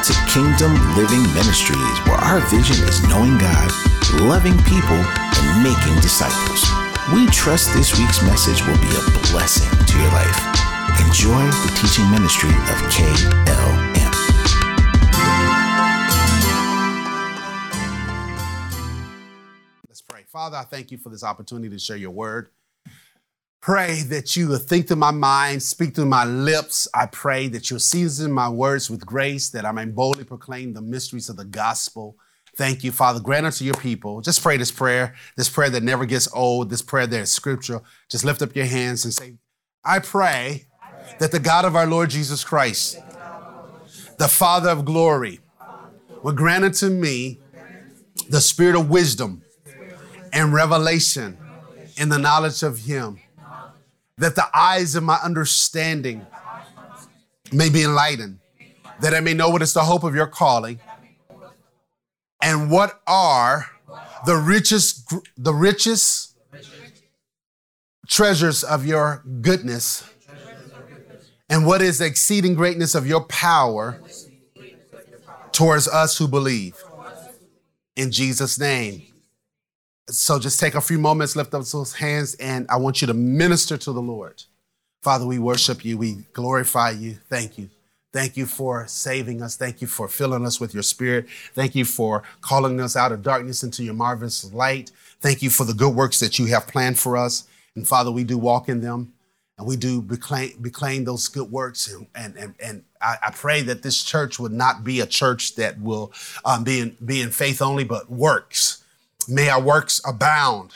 To Kingdom Living Ministries, where our vision is knowing God, loving people, and making disciples. We trust this week's message will be a blessing to your life. Enjoy the teaching ministry of KLM. Let's pray. Father, I thank you for this opportunity to share your word. Pray that you will think through my mind, speak through my lips. I pray that you'll season my words with grace, that I may boldly proclaim the mysteries of the gospel. Thank you, Father. Grant unto your people. Just pray this prayer, this prayer that never gets old, this prayer that is scriptural. Just lift up your hands and say, I pray that the God of our Lord Jesus Christ, the Father of glory, will grant unto me the spirit of wisdom and revelation in the knowledge of Him that the eyes of my understanding may be enlightened, that I may know what is the hope of your calling, and what are the richest, the richest treasures of your goodness, and what is the exceeding greatness of your power towards us who believe. In Jesus' name. So just take a few moments, lift up those hands, and I want you to minister to the Lord. Father, we worship you. We glorify you. Thank you. Thank you for saving us. Thank you for filling us with your spirit. Thank you for calling us out of darkness into your marvelous light. Thank you for the good works that you have planned for us. And Father, we do walk in them and we do reclaim, reclaim those good works. And, and, and, and I, I, pray that this church would not be a church that will um, be, in, be in faith only, but works. May our works abound.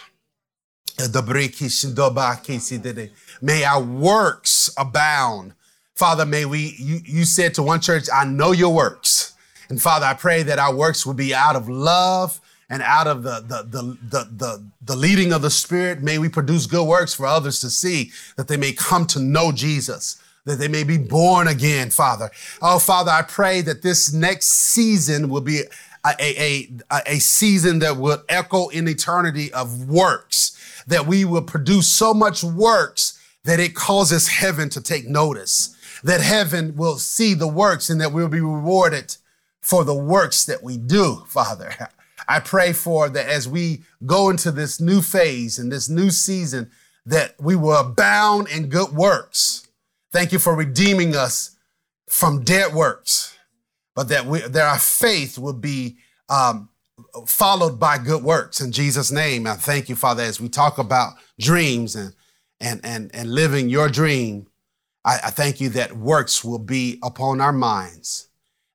May our works abound. Father, may we, you, you said to one church, I know your works. And Father, I pray that our works will be out of love and out of the, the, the, the, the, the leading of the Spirit. May we produce good works for others to see that they may come to know Jesus that they may be born again, Father. Oh, Father, I pray that this next season will be a, a, a, a season that will echo in eternity of works, that we will produce so much works that it causes heaven to take notice, that heaven will see the works and that we'll be rewarded for the works that we do, Father. I pray for that as we go into this new phase and this new season, that we will abound in good works. Thank you for redeeming us from dead works but that we that our faith will be um, followed by good works in Jesus' name. I thank you, Father, as we talk about dreams and and and and living your dream. I, I thank you that works will be upon our minds.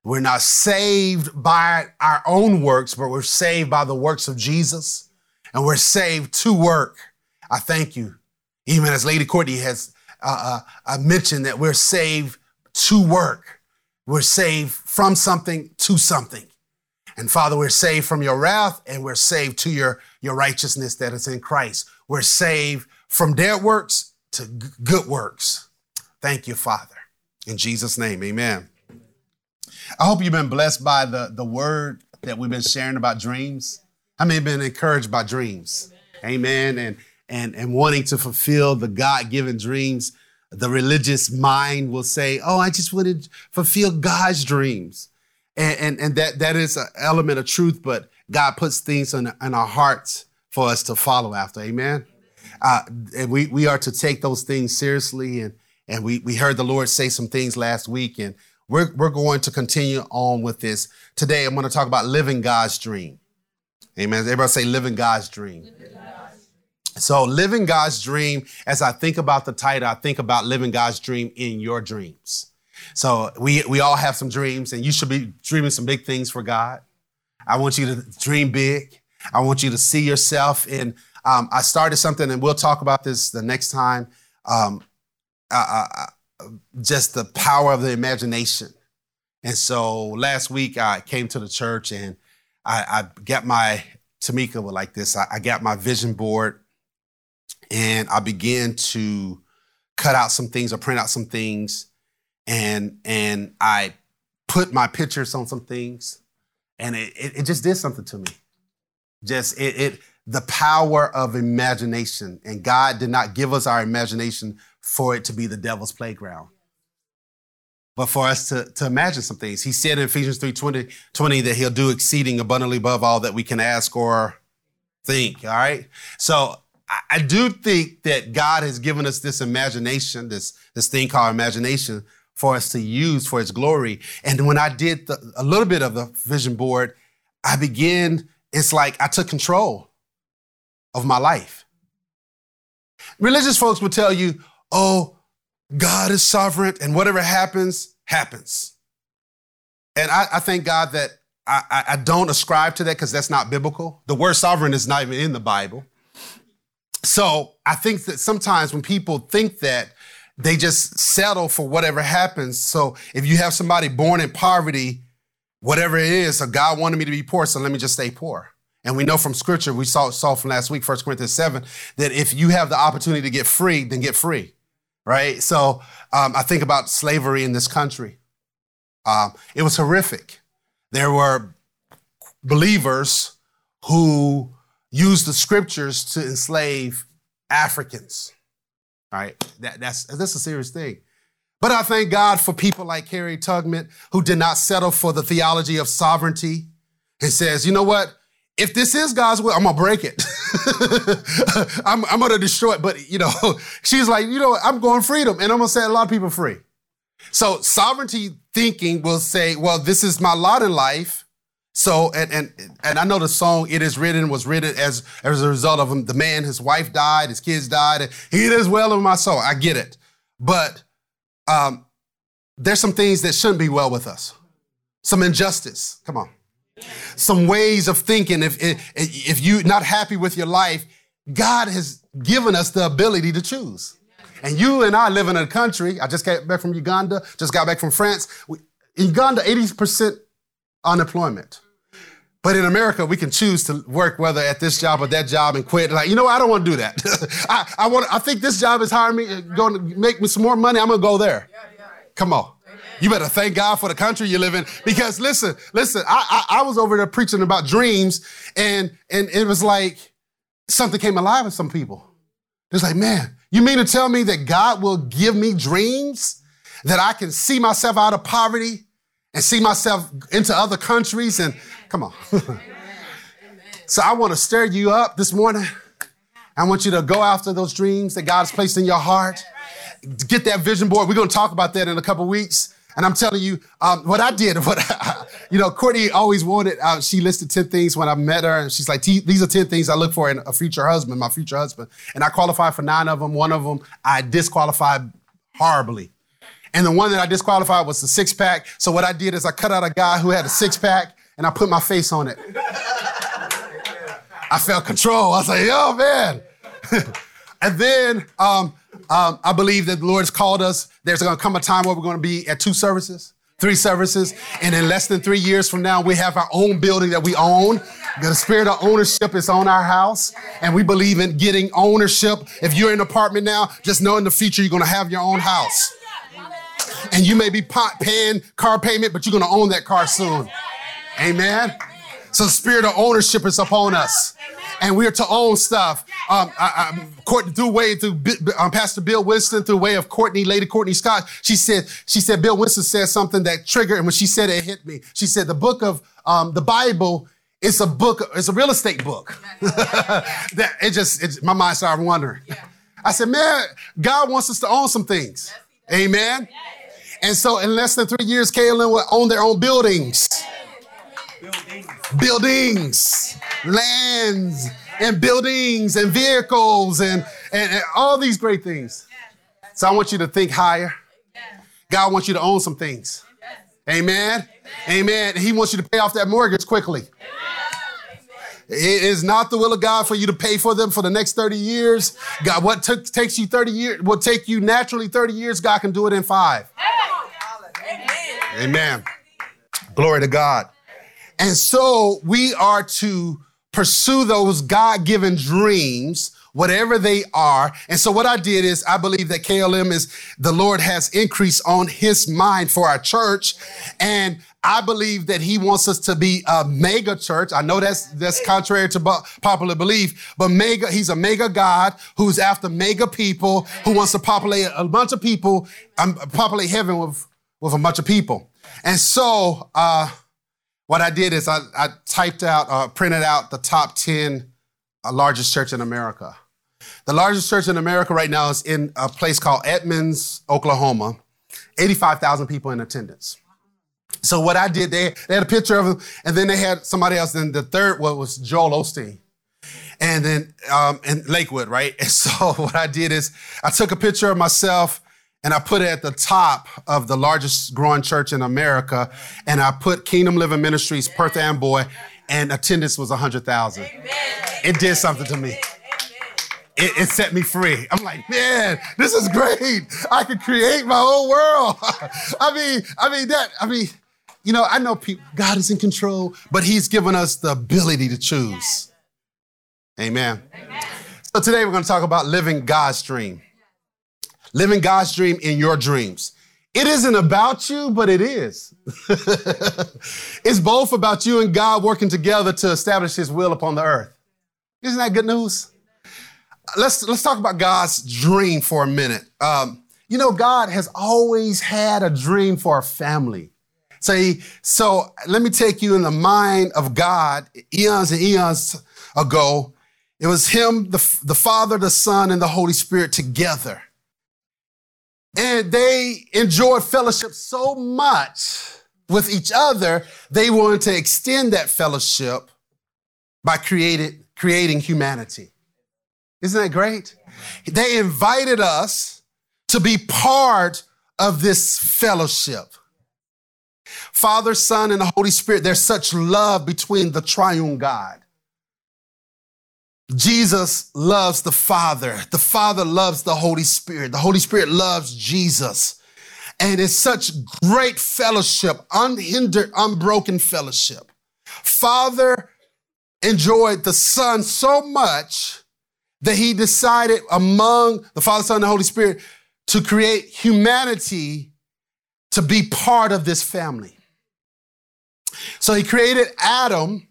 We're not saved by our own works, but we're saved by the works of Jesus, and we're saved to work. I thank you, even as Lady Courtney has uh, uh, mentioned that we're saved to work. We're saved from something to something. And Father, we're saved from your wrath and we're saved to your, your righteousness that is in Christ. We're saved from dead works to g- good works. Thank you, Father. In Jesus' name, amen. I hope you've been blessed by the, the word that we've been sharing about dreams. I mean, been encouraged by dreams. Amen. And and and wanting to fulfill the God-given dreams the religious mind will say, "Oh, I just want to fulfill God's dreams," and and, and that that is an element of truth. But God puts things in, in our hearts for us to follow after. Amen. Uh, and we we are to take those things seriously, and and we we heard the Lord say some things last week, and we're we're going to continue on with this today. I'm going to talk about living God's dream. Amen. Everybody say living God's dream. Living so, living God's dream, as I think about the title, I think about living God's dream in your dreams. So, we, we all have some dreams, and you should be dreaming some big things for God. I want you to dream big. I want you to see yourself in. Um, I started something, and we'll talk about this the next time. Um, uh, uh, just the power of the imagination. And so last week I came to the church and I, I got my Tamika was like this. I, I got my vision board and I began to cut out some things or print out some things, and and I put my pictures on some things, and it, it, it just did something to me. Just it, it the power of imagination, and God did not give us our imagination for it to be the devil's playground. but for us to, to imagine some things. He said in Ephesians 3 20, 20 that he'll do exceeding abundantly above all that we can ask or think. All right. So I, do think that God has given us this imagination, this, this thing called imagination for us to use for his glory. And when I did the, a little bit of the vision board, I began, it's like I took control of my life. Religious folks will tell you, oh, God is sovereign and whatever happens, happens. And I, I thank God that I, I don't ascribe to that because that's not biblical. The word sovereign is not even in the Bible. So I think that sometimes when people think that, they just settle for whatever happens. So if you have somebody born in poverty, whatever it is, so God wanted me to be poor, so let me just stay poor. And we know from scripture, we saw, saw from last week, 1 Corinthians 7, that if you have the opportunity to get free, then get free right? So um, I think about slavery in this country. Um, it was horrific. There were believers who used the scriptures to enslave Africans. All right, That, that's that's a serious thing. But I thank God for people like Harriet Tubman who did not settle for the theology of sovereignty and says, you know what? if this is God's will, I'm gonna break it. I'm, I'm, gonna destroy it. But you know, she's like, you know, I'm going freedom, and I'm gonna set a lot of people free. So sovereignty thinking will say, well, this is my lot in life. So and and and I know the song "It Is Written" was written as as a result of him. The man, his wife died, his kids died, and he is well in my soul. I get it, but um, there's some things that shouldn't be well with us. Some injustice. Come on some ways of thinking. If, if you're not happy with your life, God has given us the ability to choose. And you and I live in a country, I just got back from Uganda, just got back from France. Uganda, 80% unemployment. But in America, we can choose to work whether at this job or that job and quit. Like, you know, I don't want to do that. I, I want. I think this job is hiring me, going to make me some more money. I'm going to go there. Come on. You better thank God for the country you live in. Because listen, listen, I, I, I was over there preaching about dreams, and and it was like something came alive in some people. It's like, man, you mean to tell me that God will give me dreams that I can see myself out of poverty and see myself into other countries? And come on. so I want to stir you up this morning. I want you to go after those dreams that God has placed in your heart. Get that vision board. We're going to talk about that in a couple weeks. And I'm telling you, um, what I did, what I, you know, Courtney always wanted. Uh, she listed ten things when I met her, and she's like, "These are ten things I look for in a future husband, my future husband." And I qualified for nine of them. One of them I disqualified horribly. And the one that I disqualified was the six pack. So what I did is I cut out a guy who had a six pack, and I put my face on it. I felt control. I was like, "Oh man." and then um, um, I believe that the Lord has called us. There's going to come a time where we're going to be at two services, three services, and in less than three years from now, we have our own building that we own. The spirit of ownership is on our house, and we believe in getting ownership. If you're in an apartment now, just know in the future you're going to have your own house. And you may be pot paying car payment, but you're going to own that car soon. Amen. So the spirit of ownership is upon us and we are to own stuff. Um, I, I, through way through um, Pastor Bill Winston, through way of Courtney, Lady Courtney Scott. She said, she said, Bill Winston said something that triggered, and when she said it, it hit me. She said, the book of um, the Bible is a book, it's a real estate book. that it just, it, my mind started wondering. I said, man, God wants us to own some things. Amen. And so in less than three years, KLM will own their own buildings. Buildings. Lands and buildings and vehicles and, and, and all these great things. So I want you to think higher. God wants you to own some things. Amen. Amen. He wants you to pay off that mortgage quickly. It is not the will of God for you to pay for them for the next 30 years. God, what t- takes you 30 years will take you naturally 30 years. God can do it in five. Amen. Glory to God. And so we are to pursue those God given dreams, whatever they are. And so what I did is I believe that KLM is the Lord has increased on his mind for our church. And I believe that he wants us to be a mega church. I know that's that's contrary to popular belief, but mega he's a mega God who's after mega people who wants to populate a bunch of people, um, populate heaven with with a bunch of people. And so, uh, what I did is I, I typed out, uh, printed out the top 10 uh, largest church in America. The largest church in America right now is in a place called Edmonds, Oklahoma. 85,000 people in attendance. So what I did, they, they had a picture of him, and then they had somebody else. And the third one was Joel Osteen. And then um, in Lakewood, right? And so what I did is I took a picture of myself and I put it at the top of the largest growing church in America. And I put Kingdom Living Ministries, Perth Amboy, and attendance was 100,000. It did something to me. It, it, set me free. I'm like, man, this is great. I can create my own world. I mean, I mean that, I mean, you know, I know people, God is in control, but He's given us the ability to choose. Amen. Amen. So today we're going to talk about living God's dream. Living God's dream in your dreams. It isn't about you, but it is. it's both about you and God working together to establish His will upon the earth. Isn't that good news? Let's let's talk about God's dream for a minute. Um, you know, God has always had a dream for a family. So, he, so let me take you in the mind of God eons and eons ago. It was Him, the, the Father, the Son, and the Holy Spirit together. And they enjoyed fellowship so much with each other, they wanted to extend that fellowship by created, creating humanity. Isn't that great? They invited us to be part of this fellowship. Father, Son, and the Holy Spirit, there's such love between the triune God. Jesus loves the Father. The Father loves the Holy Spirit. The Holy Spirit loves Jesus. And it's such great fellowship, unhindered, unbroken fellowship. Father enjoyed the Son so much that he decided among the Father, Son, and the Holy Spirit to create humanity to be part of this family. So he created Adam,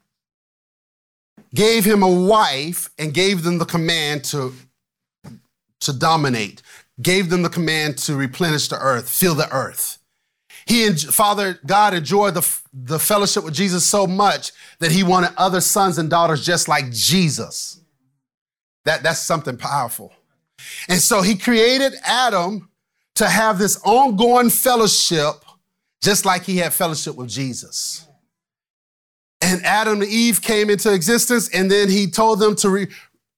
gave him a wife, and gave them the command to, to dominate, gave them the command to replenish the earth, fill the earth. He and Father God enjoyed the, the fellowship with Jesus so much that he wanted other sons and daughters just like Jesus. That, that's something powerful. And so he created Adam to have this ongoing fellowship, just like he had fellowship with Jesus. And Adam and Eve came into existence, and then he told them to re-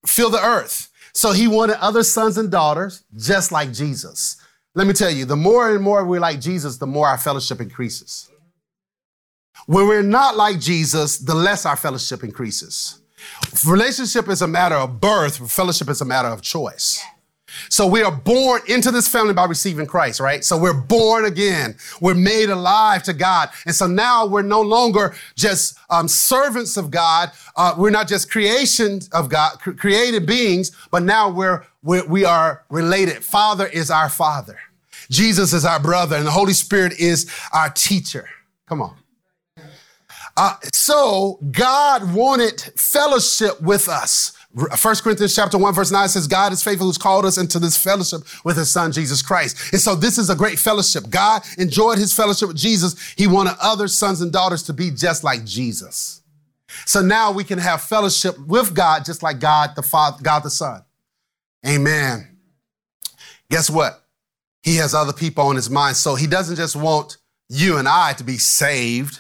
fill the earth. So he wanted other sons and daughters, just like Jesus. Let me tell you, the more and more we're like Jesus, the more our fellowship increases. When we're not like Jesus, the less our fellowship increases. Relationship is a matter of birth, fellowship is a matter of choice. So we are born into this family by receiving Christ, right? So we're born again. We're made alive to God. And so now we're no longer just um, servants of God. Uh, we're not just creations of God, cr- created beings, but now we're, we're, we are related. Father is our father. Jesus is our brother and the Holy Spirit is our teacher. Come on. Uh, so God wanted fellowship with us. 1 Corinthians chapter 1 verse 9 says, God is faithful who's called us into this fellowship with his son, Jesus Christ. And so this is a great fellowship. God enjoyed his fellowship with Jesus. He wanted other sons and daughters to be just like Jesus. So now we can have fellowship with God just like God the Father, God the Son. Amen. Guess what? He has other people on his mind. So he doesn't just want you and I to be saved,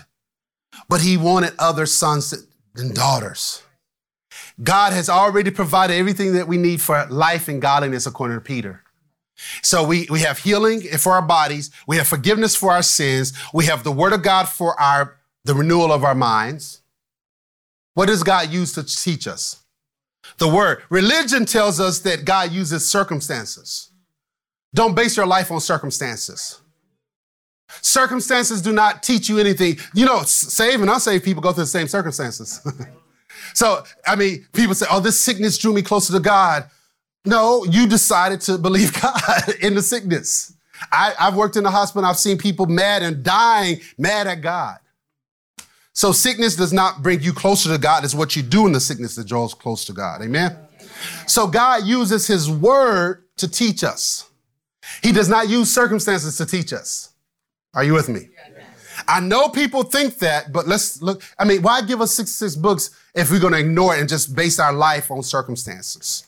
but he wanted other sons and daughters. God has already provided everything that we need for life and godliness, according to Peter. So we, we have healing for our bodies. We have forgiveness for our sins. We have the word of God for our, the renewal of our minds. What does God use to teach us? The word. Religion tells us that God uses circumstances. Don't base your life on circumstances. Circumstances do not teach you anything. You know, saved and unsaved people go through the same circumstances. So, I mean, people say, oh, this sickness drew me closer to God. No, you decided to believe God in the sickness. I, have worked in the hospital. I've seen people mad and dying, mad at God. So sickness does not bring you closer to God. It's what you do in the sickness that draws close to God. Amen. So God uses his word to teach us. He does not use circumstances to teach us. Are you with me? I know people think that, but let's look. I mean, why give us 66 books if we're going to ignore it and just base our life on circumstances?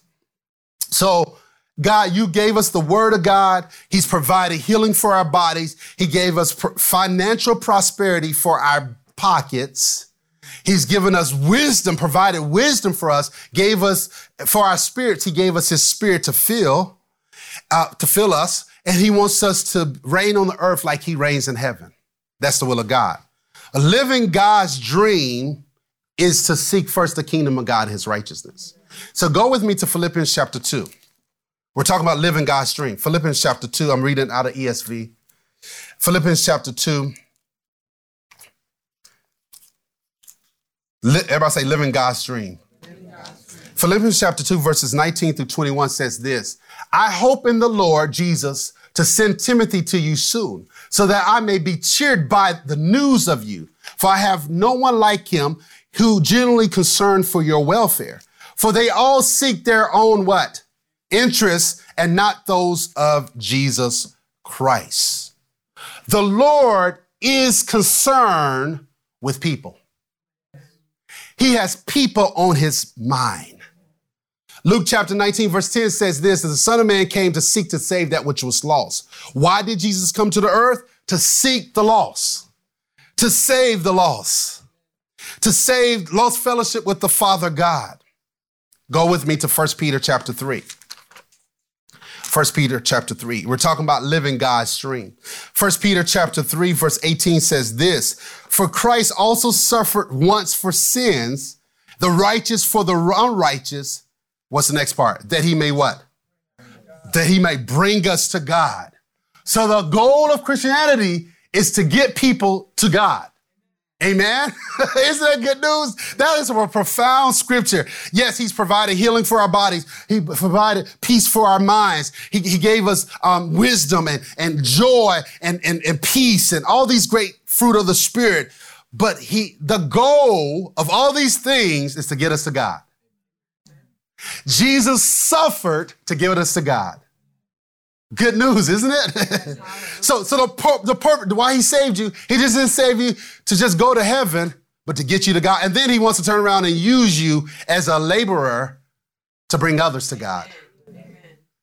So, God, you gave us the word of God. He's provided healing for our bodies. He gave us pr- financial prosperity for our pockets. He's given us wisdom, provided wisdom for us, gave us for our spirits. He gave us his spirit to fill, uh, to fill us. And he wants us to reign on the earth like he reigns in heaven. That's the will of God. A living God's dream is to seek first the kingdom of God and his righteousness. So go with me to Philippians chapter 2. We're talking about living God's dream. Philippians chapter 2, I'm reading out of ESV. Philippians chapter 2. Everybody say living God's dream. Philippians chapter 2, verses 19 through 21 says this I hope in the Lord Jesus to send Timothy to you soon, so that I may be cheered by the news of you. For I have no one like him who genuinely concerned for your welfare. For they all seek their own what? Interests and not those of Jesus Christ. The Lord is concerned with people. He has people on his mind. Luke chapter 19, verse 10 says this, the Son of Man came to seek to save that which was lost. Why did Jesus come to the earth? To seek the lost, to save the lost, to save lost fellowship with the Father God. Go with me to 1 Peter chapter 3. 1 Peter chapter 3. We're talking about living God's dream. 1 Peter chapter 3 verse 18 says this, "For Christ also suffered once for sins, the righteous for the unrighteous, What's the next part? That he may what? That he may bring us to God. So the goal of Christianity is to get people to God. Amen. Isn't that good news? That is a profound scripture. Yes, he's provided healing for our bodies. He provided peace for our minds. He, he gave us um, wisdom and, and joy and, and, and peace and all these great fruit of the spirit. But he, the goal of all these things is to get us to God. Jesus suffered to give it us to God. Good news, isn't it? so, so the, the purpose, why he saved you, he just didn't save you to just go to heaven, but to get you to God. And then he wants to turn around and use you as a laborer to bring others to God.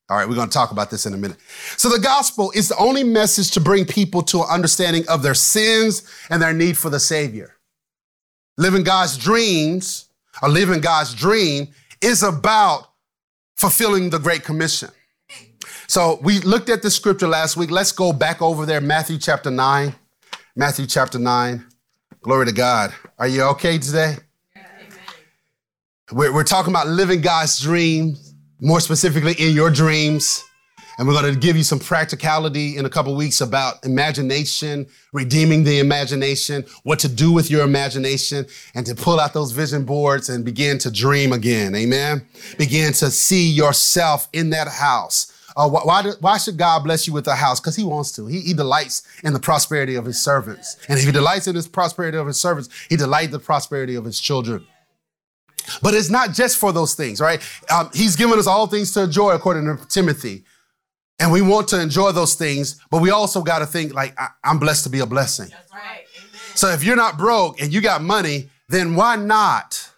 All right, we're going to talk about this in a minute. So, the gospel is the only message to bring people to an understanding of their sins and their need for the Savior. Living God's dreams, or living God's dream, is about fulfilling the Great Commission. So we looked at the scripture last week. Let's go back over there, Matthew chapter 9. Matthew chapter 9. Glory to God. Are you okay today? We're, we're talking about living God's dreams, more specifically in your dreams. And we're going to give you some practicality in a couple weeks about imagination, redeeming the imagination, what to do with your imagination, and to pull out those vision boards and begin to dream again. Amen. Begin to see yourself in that house. Uh, why, why, should God bless you with a house? Because He wants to. He, he, delights in the prosperity of His servants. And if He delights in the prosperity of His servants, He delights the prosperity of His children. But it's not just for those things, right? Um, he's given us all things to enjoy, according to Timothy. And we want to enjoy those things, but we also got to think like, I- am blessed to be a blessing. That's right. So if you're not broke and you got money, then why not?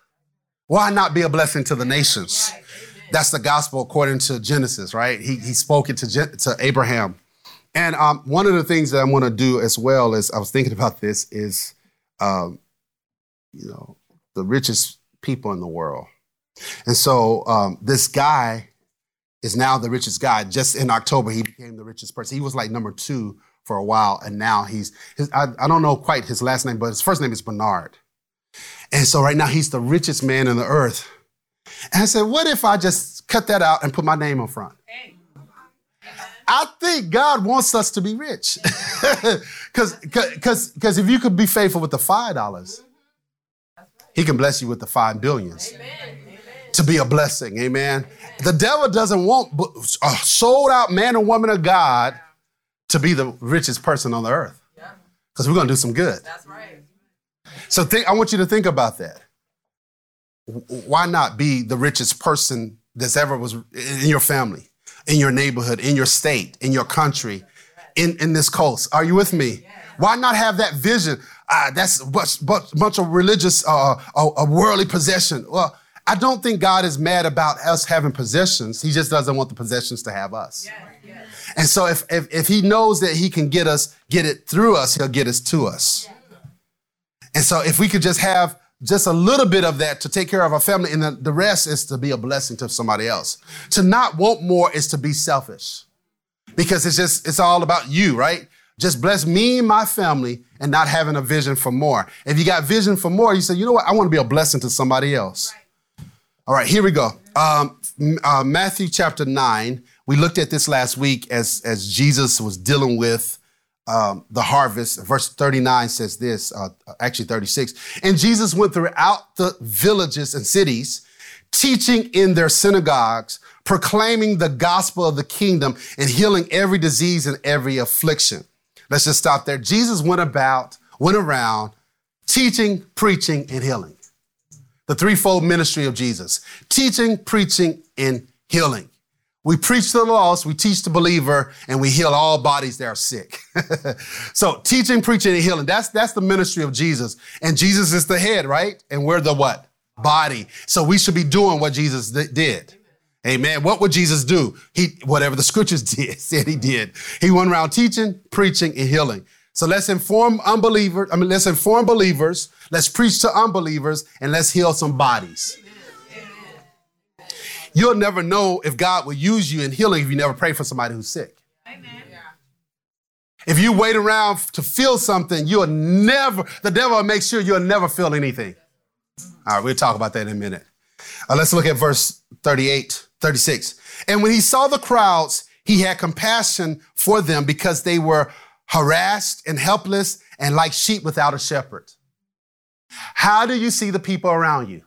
Why not be a blessing to the nations? Right. That's the gospel according to Genesis, right? He, he spoke it to, to Abraham. And um, one of the things that I want to do as well is I was thinking about this is, um, you know, the richest people in the world. And so um, this guy is now the richest guy. Just in October, he became the richest person. He was like number two for a while, and now he's, his, I, I don't know quite his last name, but his first name is Bernard. And so right now, he's the richest man on the earth. And I said, what if I just cut that out and put my name in front? I think God wants us to be rich. Because because if you could be faithful with the $5, he can bless you with the five billions. Amen. To be a blessing. Amen. The devil doesn't want a sold out man or woman of God to be the richest person on the earth. Because we're going to do some good. That's right. So think, I want you to think about that. Why not be the richest person that's ever was in your family, in your neighborhood, in your state, in your country? in, in this coast. Are you with me? Why not have that vision? Uh, that's a bunch, bunch, bunch of religious, uh, a, a worldly possession. Well, I don't think God is mad about us having possessions. He just doesn't want the possessions to have us. And so if, if, if he knows that he can get us, get it through us, he'll get us to us. And so if we could just have just a little bit of that to take care of our family, and the, the rest is to be a blessing to somebody else. To not want more is to be selfish. Because it's just, it's all about you, right? Just bless me and my family and not having a vision for more. If you got vision for more, you say, you know what? I want to be a blessing to somebody else. All right, here we go. Um, uh, Matthew chapter 9. We looked at this last week as, as Jesus was dealing with um, the harvest. Verse 39 says this, uh, actually 36. And Jesus went throughout the villages and cities, teaching in their synagogues, proclaiming the gospel of the kingdom, and healing every disease and every affliction. Let's just stop there. Jesus went about, went around, teaching, preaching, and healing. The threefold ministry of Jesus teaching, preaching, and healing. We preach the lost, we teach the believer, and we heal all bodies that are sick. so teaching, preaching, and healing, that's, that's the ministry of Jesus. And Jesus is the head, right? And we're the what? Body. So we should be doing what Jesus th- did. Amen. What would Jesus do? He, whatever the scriptures did, said he did. He went around teaching, preaching, and healing. So let's inform unbelievers. I mean, let's inform believers. Let's preach to unbelievers, and let's heal some bodies. You'll never know if God will use you in healing if you never pray for somebody who's sick. Amen. If you wait around to feel something, you'll never, the devil will make sure you'll never feel anything. All right, we'll talk about that in a minute. Uh, let's look at verse 38, 36. And when he saw the crowds, he had compassion for them because they were harassed and helpless and like sheep without a shepherd. How do you see the people around you?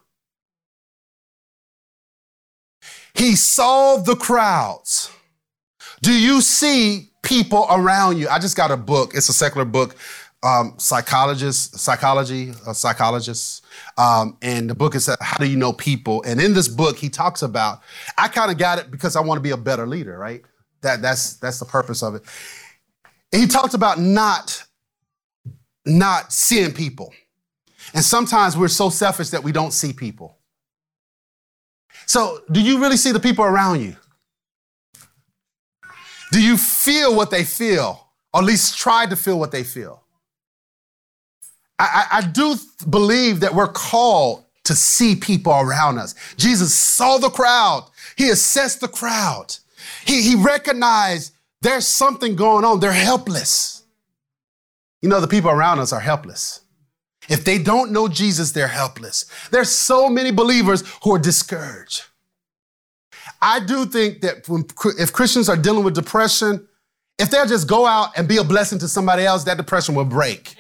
He saw the crowds. Do you see people around you? I just got a book. It's a secular book, um, psychologist, psychology, a psychologist. Um, and the book is How Do You Know People? And in this book, he talks about, I kind of got it because I want to be a better leader, right? That, that's, that's the purpose of it. He talked about not, not seeing people. And sometimes we're so selfish that we don't see people. So, do you really see the people around you? Do you feel what they feel, or at least try to feel what they feel? I, I, I do believe that we're called to see people around us. Jesus saw the crowd, he assessed the crowd, he, he recognized there's something going on, they're helpless. You know, the people around us are helpless. If they don't know Jesus, they're helpless. There's so many believers who are discouraged. I do think that when, if Christians are dealing with depression, if they'll just go out and be a blessing to somebody else, that depression will break.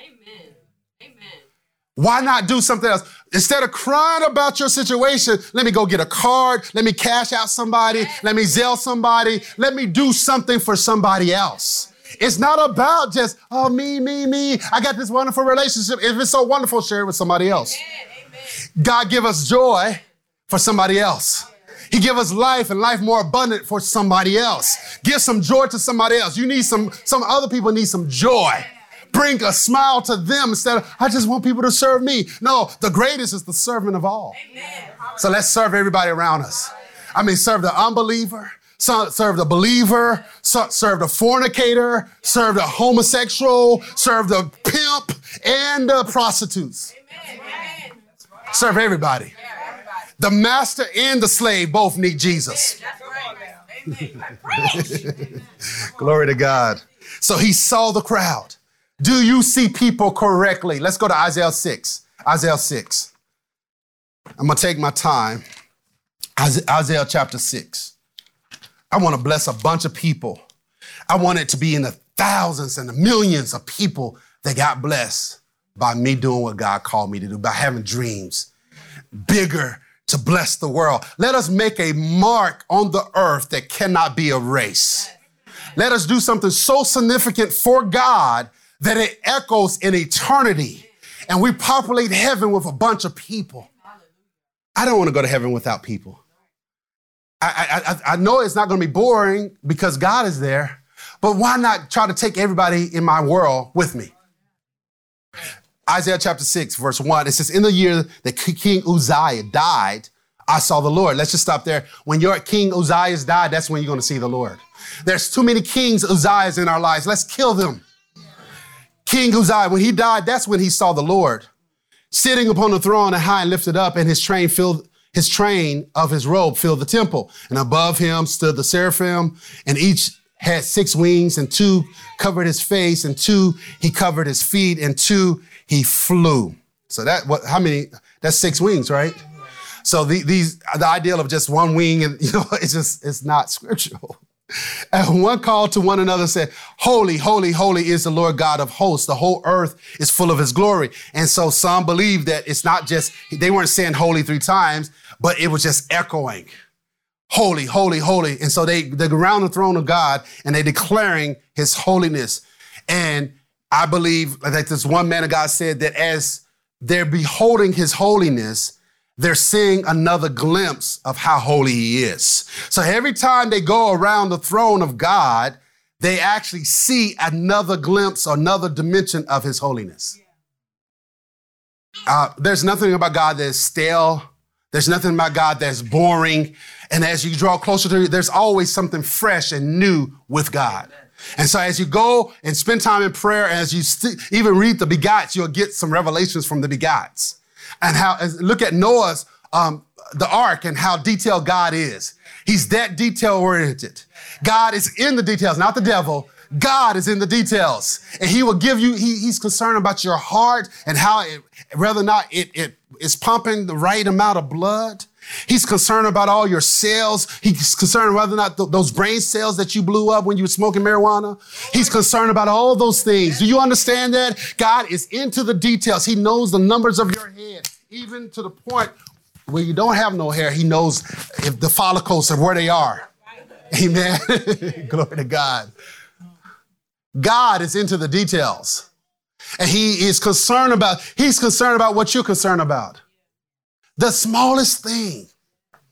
Why not do something else? Instead of crying about your situation, let me go get a card. Let me cash out somebody. Let me Zelle somebody. Let me do something for somebody else. It's not about just, oh, me, me, me. I got this wonderful relationship. If it's so wonderful, share it with somebody else. God give us joy for somebody else. He give us life and life more abundant for somebody else. Give some joy to somebody else. You need some, some other people need some joy. Bring a smile to them instead of, I just want people to serve me. No, the greatest is the servant of all. So let's serve everybody around us. I mean, serve the unbeliever, serve the believer, serve the fornicator, serve the homosexual, serve the pimp, and the prostitutes. Serve everybody. The master and the slave both need Jesus. Glory to God. So he saw the crowd. Do you see people correctly? Let's go to Isaiah 6. Isaiah 6. I'm going to take my time. Isaiah chapter 6. I want to bless a bunch of people. I want it to be in the thousands and the millions of people that got blessed by me doing what God called me to do, by having dreams bigger to bless the world. Let us make a mark on the earth that cannot be erased. Let us do something so significant for God that it echoes in eternity and we populate heaven with a bunch of people. I don't want to go to heaven without people. I, I, I know it's not going to be boring because God is there, but why not try to take everybody in my world with me? Isaiah chapter 6, verse 1, it says, In the year that King Uzziah died, I saw the Lord. Let's just stop there. When your King Uzziah's died, that's when you're going to see the Lord. There's too many kings Uzziahs in our lives. Let's kill them. King Uzziah, when he died, that's when he saw the Lord sitting upon the throne and high and lifted up, and his train filled his train of his robe filled the temple. And above him stood the seraphim, and each had six wings, and two covered his face, and two he covered his feet, and two he flew. So that what how many? That's six wings, right? So the, these the ideal of just one wing, and you know, it's just it's not scriptural. And one called to one another said, Holy, holy, holy is the Lord God of hosts. The whole earth is full of his glory. And so some believe that it's not just, they weren't saying holy three times, but it was just echoing. Holy, holy, holy. And so they, they're around the throne of God and they're declaring his holiness. And I believe, like this one man of God said, that as they're beholding his holiness, they're seeing another glimpse of how holy he is. So every time they go around the throne of God, they actually see another glimpse, another dimension of his holiness. Uh, there's nothing about God that's stale. There's nothing about God that's boring. And as you draw closer to, there's always something fresh and new with God. And so as you go and spend time in prayer, as you st- even read the begats, you'll get some revelations from the begats and how look at Noah's um, the ark and how detailed God is. He's that detail oriented. God is in the details, not the devil. God is in the details, and He will give you. He, he's concerned about your heart and how it, whether or not it, it is pumping the right amount of blood. He's concerned about all your cells. He's concerned whether or not th- those brain cells that you blew up when you were smoking marijuana. He's concerned about all those things. Do you understand that? God is into the details. He knows the numbers of your head even to the point where you don't have no hair, he knows if the follicles are where they are. Amen. Glory to God. God is into the details. And he is concerned about, he's concerned about what you're concerned about. The smallest thing.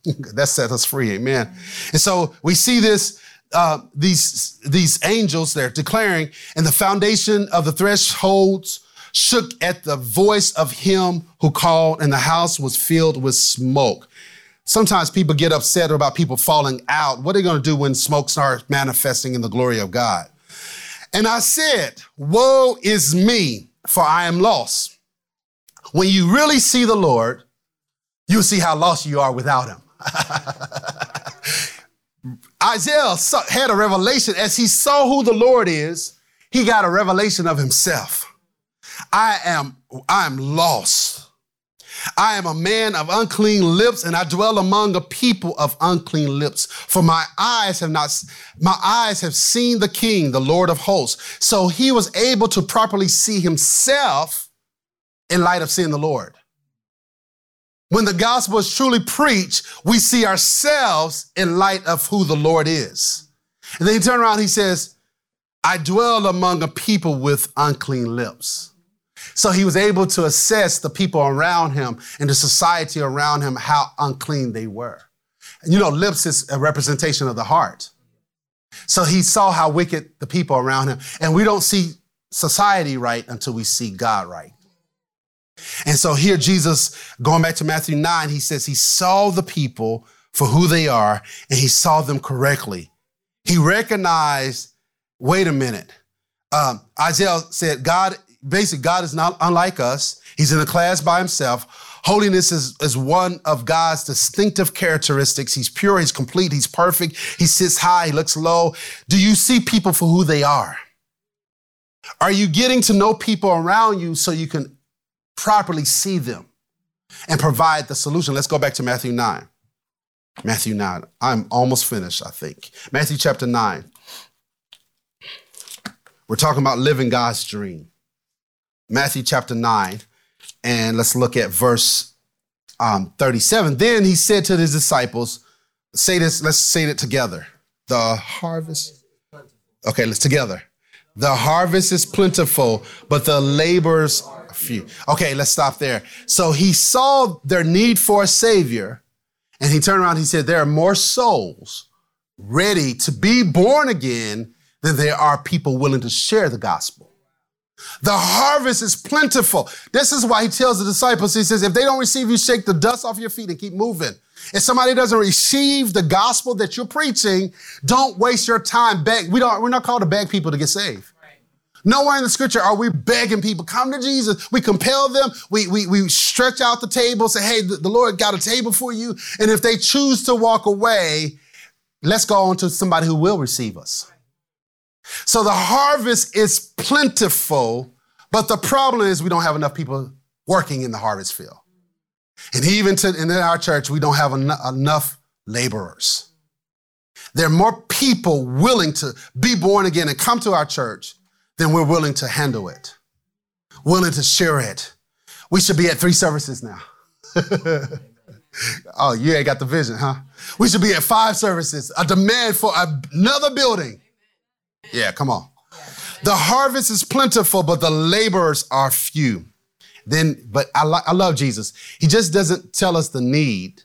that set us free. Amen. And so we see this, uh, these, these angels, they're declaring, and the foundation of the thresholds shook at the voice of him who called, and the house was filled with smoke. Sometimes people get upset about people falling out. What are they going to do when smoke starts manifesting in the glory of God? And I said, Woe is me, for I am lost. When you really see the Lord, you'll see how lost you are without him. Isaiah had a revelation as he saw who the Lord is, he got a revelation of himself. I am, I am lost. I am a man of unclean lips, and I dwell among a people of unclean lips. For my eyes have not, my eyes have seen the King, the Lord of hosts. So he was able to properly see himself in light of seeing the Lord. When the gospel is truly preached, we see ourselves in light of who the Lord is. And then he turns around, he says, I dwell among a people with unclean lips. So he was able to assess the people around him and the society around him how unclean they were. And you know, lips is a representation of the heart. So he saw how wicked the people around him. And we don't see society right until we see God right. And so here, Jesus, going back to Matthew 9, he says he saw the people for who they are and he saw them correctly. He recognized, wait a minute. Um, Isaiah said, God basically, God is not unlike us. He's in a class by himself. Holiness is, is one of God's distinctive characteristics. He's pure, he's complete, he's perfect. He sits high, he looks low. Do you see people for who they are? Are you getting to know people around you so you can properly see them and provide the solution? Let's go back to Matthew 9. Matthew 9. I'm almost finished, I think. Matthew chapter 9. We're talking about living God's dream. Matthew chapter 9, and let's look at verse um, 37. Then he said to his disciples, say this, let's say it together. The harvest. Okay, let's together. The harvest is plentiful, but the laborers are few. Okay, let's stop there. So he saw their need for a savior, and he turned around. He said, There are more souls ready to be born again than there are people willing to share the gospel. The harvest is plentiful. This is why he tells the disciples, he says, if they don't receive you, shake the dust off your feet and keep moving. If somebody doesn't receive the gospel that you're preaching, don't waste your time beg. We don't, we're not called to beg people to get saved. Nowhere in the scripture are we begging people, come to Jesus. We compel them. We, we, we stretch out the table, say, hey, the, the Lord got a table for you. And if they choose to walk away, let's go on to somebody who will receive us. So the harvest is plentiful, but the problem is we don't have enough people working in the harvest field. And even to, in our church, we don't have en- enough laborers. There are more people willing to be born again and come to our church then we're willing to handle it, willing to share it. We should be at three services now. oh, you ain't got the vision, huh? We should be at five services, a demand for another building. Yeah, come on. The harvest is plentiful, but the laborers are few. Then, but I, lo- I love Jesus. He just doesn't tell us the need.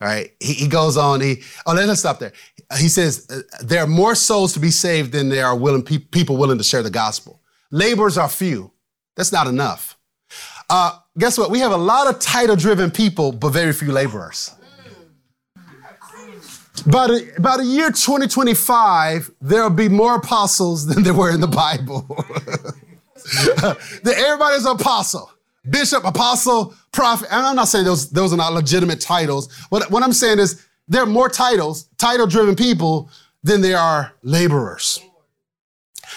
Right? He, he goes on. He oh, let's stop there. He says uh, there are more souls to be saved than there are willing pe- people willing to share the gospel. Laborers are few. That's not enough. Uh, guess what? We have a lot of title-driven people, but very few laborers. About a, about a year 2025, there'll be more apostles than there were in the Bible. Everybody's an apostle bishop, apostle, prophet. And I'm not saying those, those are not legitimate titles. What, what I'm saying is there are more titles, title driven people, than there are laborers.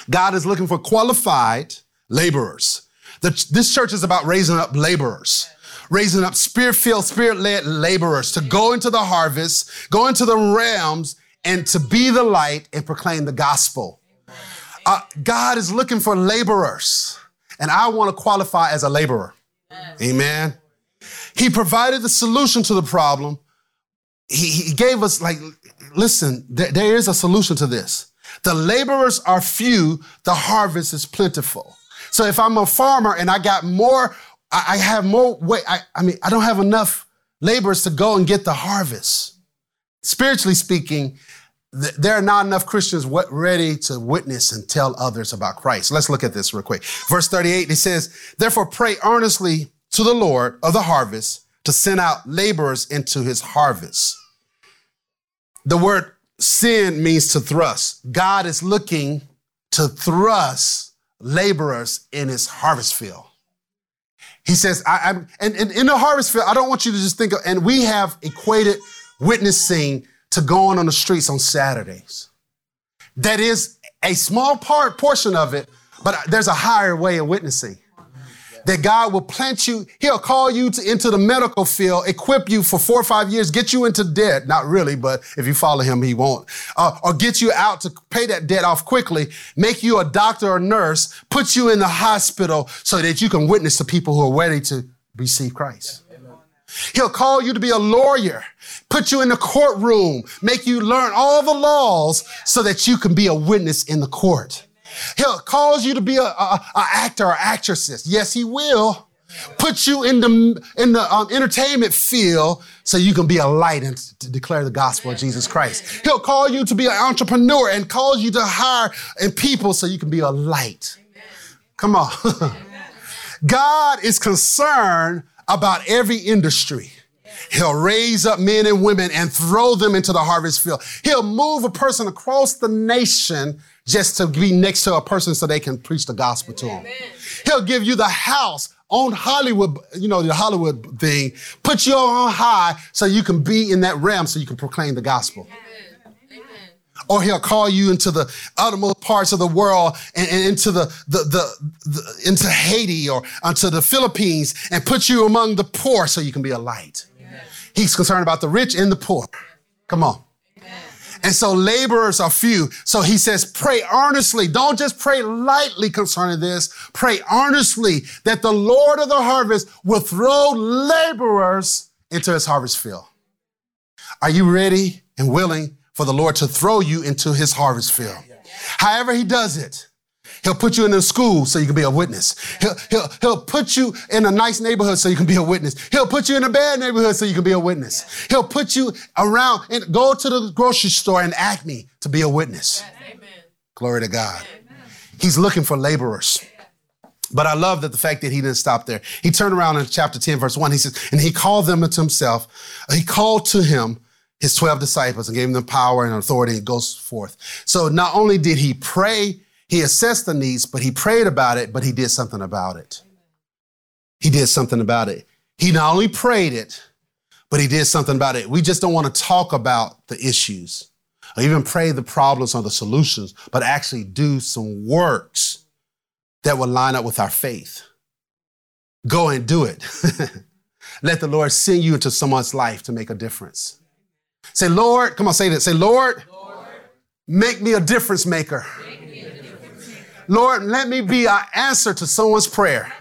God is looking for qualified laborers. The, this church is about raising up laborers, raising up spirit filled, spirit led laborers to go into the harvest, go into the realms, and to be the light and proclaim the gospel. Uh, God is looking for laborers and I want to qualify as a laborer. Amen. He provided the solution to the problem. He, he gave us, like, listen, there, is a solution to this. The laborers are few, the harvest is plentiful. So if I'm a farmer and I got more, I, I have more weight, I, I mean, I don't have enough laborers to go and get the harvest. Spiritually speaking, there are not enough Christians ready to witness and tell others about Christ. Let's look at this real quick. Verse 38, it says, Therefore pray earnestly to the Lord of the harvest to send out laborers into his harvest. The word sin means to thrust. God is looking to thrust laborers in his harvest field. He says, I, am and, and in the harvest field, I don't want you to just think of, and we have equated witnessing to going on the streets on Saturdays. That is a small part portion of it, but there's a higher way of witnessing. That God will plant you, He'll call you to, into the medical field, equip you for four or five years, get you into debt. Not really, but if you follow Him, He won't. Uh, or get you out to pay that debt off quickly, make you a doctor or nurse, put you in the hospital so that you can witness to people who are ready to receive Christ. He'll call you to be a lawyer, put you in the courtroom, make you learn all the laws so that you can be a witness in the court. He'll cause you to be a, a, a actor or actresses. Yes, he will. Put you in the in the um, entertainment field so you can be a light and to declare the gospel of Jesus Christ. He'll call you to be an entrepreneur and cause you to hire and people so you can be a light. Come on. God is concerned about every industry. He'll raise up men and women and throw them into the harvest field. He'll move a person across the nation just to be next to a person so they can preach the gospel to them. He'll give you the house on Hollywood, you know, the Hollywood thing, put you on high so you can be in that realm so you can proclaim the gospel or he'll call you into the uttermost parts of the world and, and into the, the, the, the, into Haiti or onto the Philippines and put you among the poor so you can be a light. Amen. He's concerned about the rich and the poor. Come on. And so laborers are few. So he says, pray earnestly. Don't just pray lightly concerning this. Pray earnestly that the Lord of the harvest will throw laborers into his harvest field. Are you ready and willing for the Lord to throw you into his harvest field. However, he does it. He'll put you in a school so you can be a witness. He'll, he'll, he'll put you in a nice neighborhood so you can be a witness. He'll put you in a bad neighborhood so you can be a witness. He'll put you around and go to the grocery store and Acme to be a witness. Glory to God. He's looking for laborers. But I love that the fact that he didn't stop there. He turned around in chapter 10, verse 1. He says, and he called them unto himself. He called to him his 12 disciples and gave them power and authority and goes forth. So not only did he pray, he assessed the needs, but he prayed about it, but he did something about it. He did something about it. He not only prayed it, but he did something about it. We just don't want to talk about the issues or even pray the problems or the solutions, but actually do some works that will line up with our faith. Go and do it. Let the Lord send you into someone's life to make a difference. Say, Lord, come on, say that. Say, Lord, Lord make me a difference maker. Lord, let me be an answer to someone's prayer.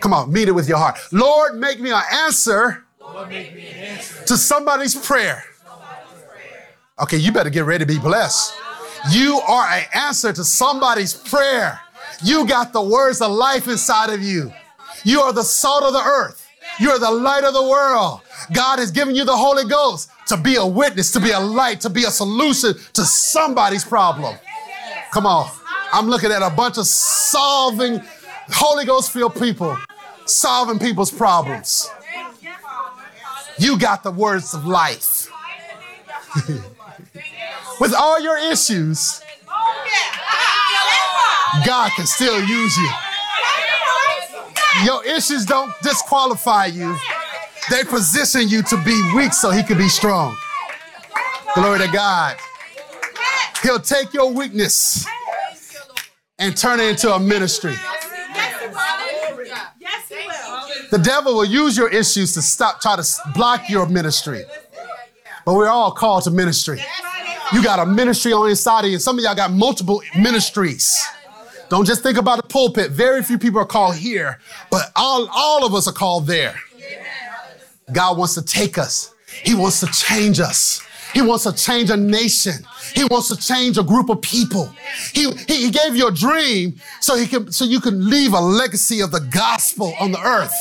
Come on, meet it with your heart. Lord, make me an answer, to somebody's prayer. Okay, you better get ready to be blessed. You are an answer to somebody's prayer. You got the words of life inside of you. You are the salt of the earth. You are the light of the world. God has given you the Holy Ghost to be a witness, to be a light, to be a solution to somebody's problem. Come on. I'm looking at a bunch of solving, Holy Ghost filled people, solving people's problems. You got the words of life. With all your issues, God can still use you. Your issues don't disqualify you. They position you to be weak so he can be strong. Glory to God. He'll take your weakness and turn it into a ministry. The devil will use your issues to stop, try to block your ministry. But we're all called to ministry. You got a ministry on inside of you. Some of y'all got multiple ministries. Don't just think about the pulpit. Very few people are called here, but all, all of us are called there. God wants to take us. He wants to change us. He wants to change a nation. He wants to change a group of people. He, he, gave you a dream so he can so you can leave a legacy of the gospel on the earth.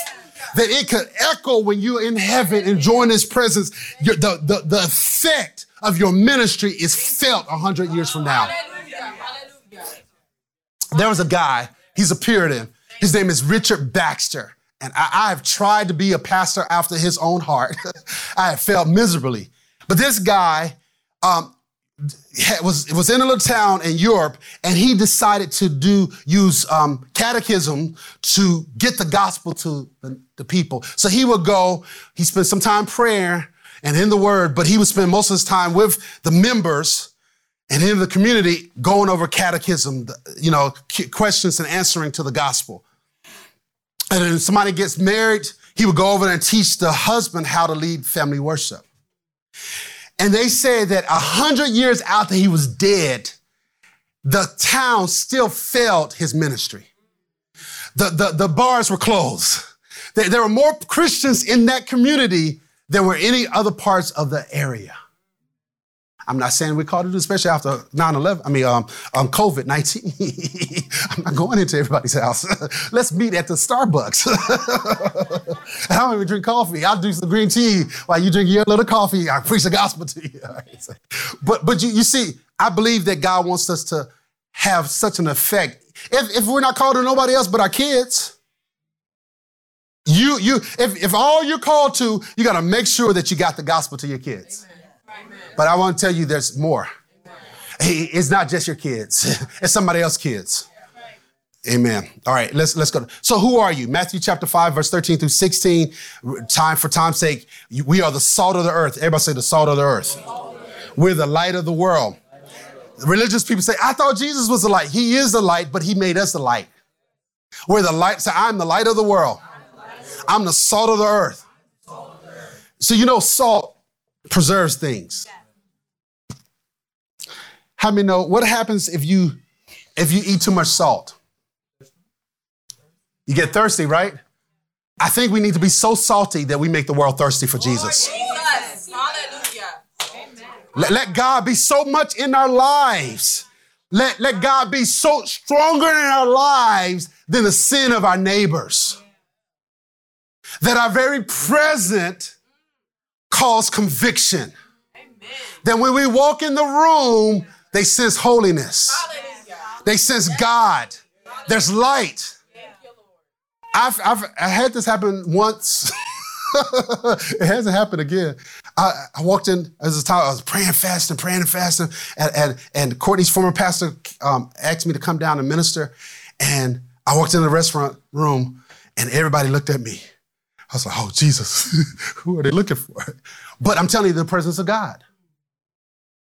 That it could echo when you're in heaven enjoying his presence. Your, the, the, the effect of your ministry is felt a hundred years from now. There was a guy, he's a Puritan. His name is Richard Baxter. And I, I have tried to be a pastor after his own heart. I have failed miserably. But this guy um, was, was in a little town in Europe, and he decided to do use um, catechism to get the gospel to the, the people. So he would go, he spent some time prayer and in the word, but he would spend most of his time with the members and in the community going over catechism, you know, questions and answering to the gospel. And then somebody gets married, he would go over and teach the husband how to lead family worship. And they say that a hundred years after he was dead, the town still felt his ministry. The, the, the bars were closed. There, there were more Christians in that community than were any other parts of the area. I'm not saying we called to do it, especially after 9-11, I mean, um, um, COVID-19. I'm not going into everybody's house. Let's meet at the Starbucks. I don't even drink coffee. I'll do some green tea while you drink your little coffee. I preach the gospel to you. but but you, you see, I believe that God wants us to have such an effect. If, if we're not called to nobody else but our kids, you, you, if, if all you're called to, you got to make sure that you got the gospel to your kids. Amen. But I want to tell you there's more. It's not just your kids, it's somebody else's kids. Amen. All right, let's let's go. So who are you? Matthew chapter 5, verse 13 through 16. Time for time's sake, we are the salt of the earth. Everybody say the salt of the earth. We're the light of the world. Religious people say, I thought Jesus was the light. He is the light, but he made us the light. We're the light. Say, I'm the light of the world. I'm the salt of the earth. So you know, salt preserves things. How many know what happens if you if you eat too much salt? You get thirsty, right? I think we need to be so salty that we make the world thirsty for Jesus. Let, let God be so much in our lives. Let, let God be so stronger in our lives than the sin of our neighbors. That our very present cause conviction. Amen. That when we walk in the room, They sense holiness. They sense God. There's light. I've, I've I had this happen once. it hasn't happened again. I, I walked in as a time I was praying fasting, praying and fasting, and and, and Courtney's former pastor um, asked me to come down and minister, and I walked in the restaurant room, and everybody looked at me. I was like, "Oh Jesus, who are they looking for?" But I'm telling you, the presence of God.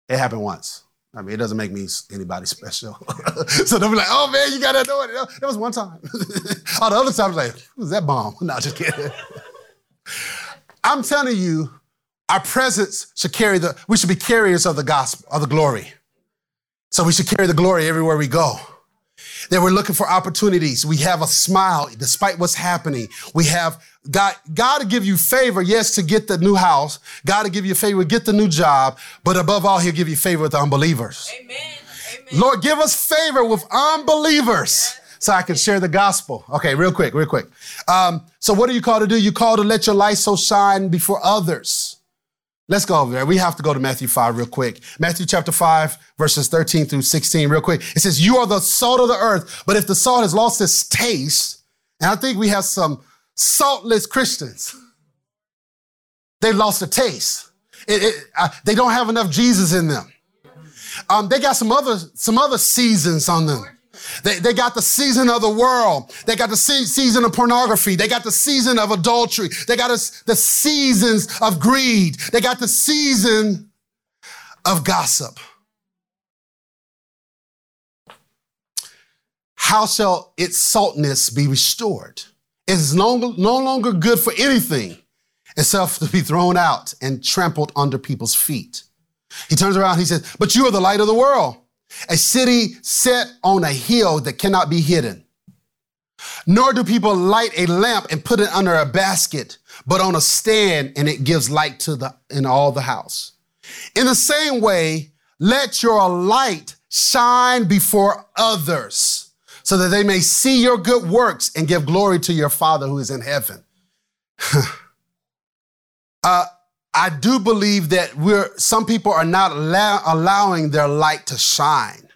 It happened once. I mean, it doesn't make me anybody special. so they'll be like, oh man, you gotta know it. That was one time. All the other times, like, who's that bomb? No, just kidding. I'm telling you, our presence should carry the, we should be carriers of the gospel, of the glory. So we should carry the glory everywhere we go. That we're looking for opportunities. We have a smile despite what's happening. We have God, God to give you favor, yes, to get the new house. God to give you favor, get the new job. But above all, He'll give you favor with unbelievers. Amen. Amen. Lord, give us favor with unbelievers. So I can share the gospel. Okay, real quick, real quick. Um, so, what are you called to do? You called to let your light so shine before others. Let's go over there. We have to go to Matthew 5 real quick. Matthew chapter 5, verses 13 through 16, real quick. It says, You are the salt of the earth, but if the salt has lost its taste, and I think we have some saltless Christians. They lost the taste. It, it, uh, they don't have enough Jesus in them. Um, they got some other some other seasons on them. They, they got the season of the world. They got the se- season of pornography. They got the season of adultery. They got a, the seasons of greed. They got the season of gossip. How shall its saltness be restored? It is no, no longer good for anything itself to be thrown out and trampled under people's feet. He turns around, he says, But you are the light of the world, a city set on a hill that cannot be hidden. Nor do people light a lamp and put it under a basket, but on a stand, and it gives light to the in all the house. In the same way, let your light shine before others so that they may see your good works and give glory to your Father who is in heaven. uh, I do believe that we're, some people are not allow, allowing their light to shine.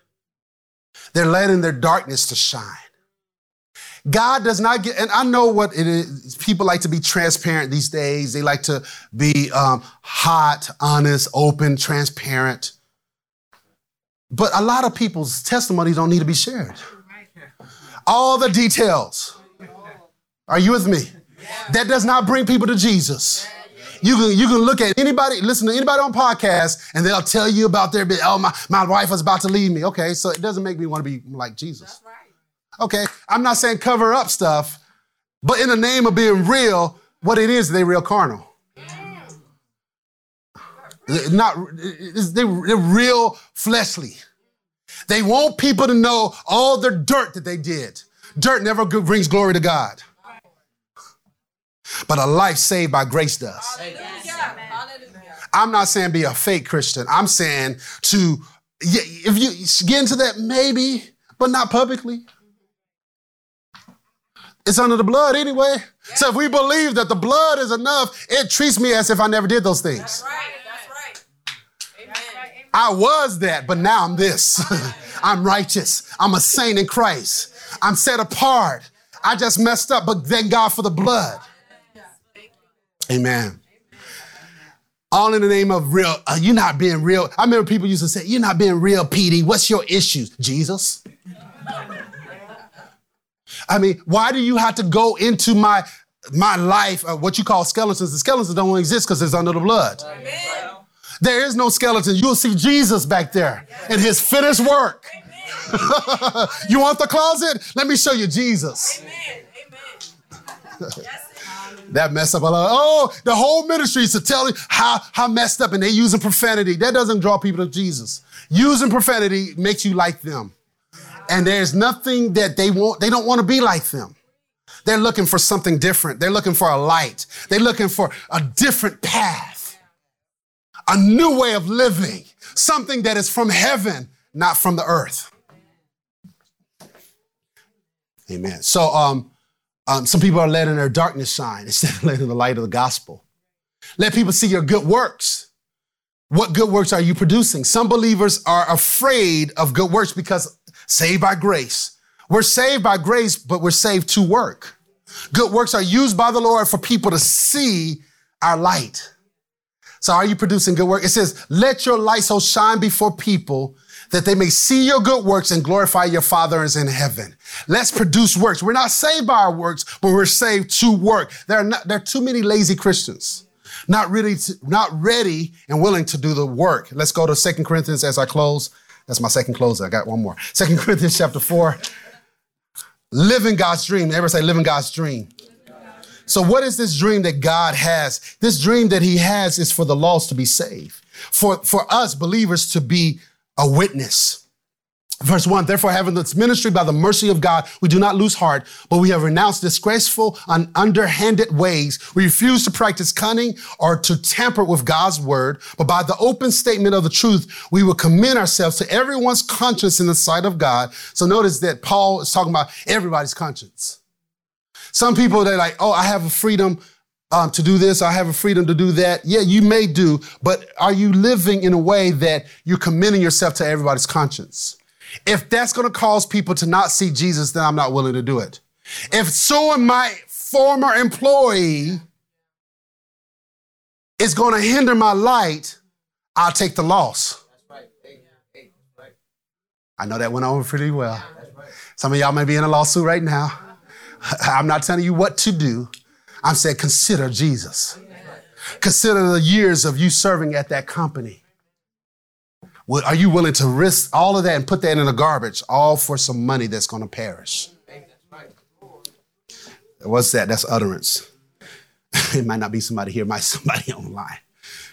They're letting their darkness to shine. God does not get, and I know what it is. People like to be transparent these days. They like to be um, hot, honest, open, transparent. But a lot of people's testimonies don't need to be shared all the details. Are you with me? That does not bring people to Jesus. You can, you can look at anybody, listen to anybody on podcast, and they'll tell you about their, oh, my, my wife was about to leave me. Okay, so it doesn't make me want to be like Jesus. Okay, I'm not saying cover up stuff, but in the name of being real, what it is, they real carnal. Not, they're real fleshly. They want people to know all the dirt that they did. Dirt never brings glory to God. But a life saved by grace does. I'm not saying be a fake Christian. I'm saying to, if you get into that, maybe, but not publicly. It's under the blood anyway. So if we believe that the blood is enough, it treats me as if I never did those things. I was that, but now I'm this. I'm righteous. I'm a saint in Christ. I'm set apart. I just messed up, but thank God for the blood. Amen. All in the name of real. Uh, you're not being real. I remember people used to say, You're not being real, PD. What's your issues? Jesus. I mean, why do you have to go into my my life, uh, what you call skeletons? The skeletons don't exist because it's under the blood. Amen. There is no skeleton. You'll see Jesus back there in his finished work. you want the closet? Let me show you Jesus. that mess up a lot. Oh, the whole ministry is to tell you how, how messed up and they using profanity. That doesn't draw people to Jesus. Using profanity makes you like them. And there's nothing that they want, they don't want to be like them. They're looking for something different. They're looking for a light. They're looking for a different path a new way of living, something that is from heaven, not from the earth. Amen. So, um, um, some people are letting their darkness shine instead of letting the light of the gospel. Let people see your good works. what good works are you producing? Some believers are afraid of good works because saved by grace. We're saved by grace, but we're saved to work. Good works are used by the Lord for people to see our light. So are you producing good work? It says, let your light so shine before people that they may see your good works and glorify your Father is in heaven. Let's produce works. We're not saved by our works, but we're saved to work. There are, not, there are too many lazy Christians, not really, to, not ready and willing to do the work. Let's go to Second Corinthians as I close. That's my second closer. I got one more. Second Corinthians chapter 4. Living God's dream. Everybody say living God's dream. So, what is this dream that God has? This dream that He has is for the lost to be saved, for, for us believers to be a witness. Verse one, therefore, having this ministry by the mercy of God, we do not lose heart, but we have renounced disgraceful and underhanded ways. We refuse to practice cunning or to tamper with God's word, but by the open statement of the truth, we will commend ourselves to everyone's conscience in the sight of God. So notice that Paul is talking about everybody's conscience. Some people, they're like, oh, I have a freedom um, to do this, I have a freedom to do that. Yeah, you may do, but are you living in a way that you're commending yourself to everybody's conscience? If that's going to cause people to not see Jesus, then I'm not willing to do it. If suing my former employee is going to hinder my light, I'll take the loss. I know that went over pretty well. Some of y'all may be in a lawsuit right now. I'm not telling you what to do. I'm saying consider Jesus. Consider the years of you serving at that company. Are you willing to risk all of that and put that in the garbage, all for some money that's going to perish? What's that? That's utterance. it might not be somebody here, might somebody online.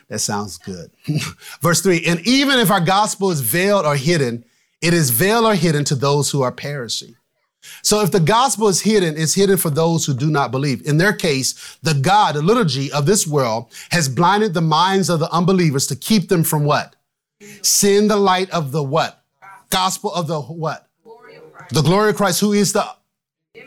That sounds good. Verse three, and even if our gospel is veiled or hidden, it is veiled or hidden to those who are perishing. So if the gospel is hidden, it's hidden for those who do not believe. In their case, the God, the liturgy of this world has blinded the minds of the unbelievers to keep them from what? Sin the light of the what? Gospel of the what? The glory of Christ, who is the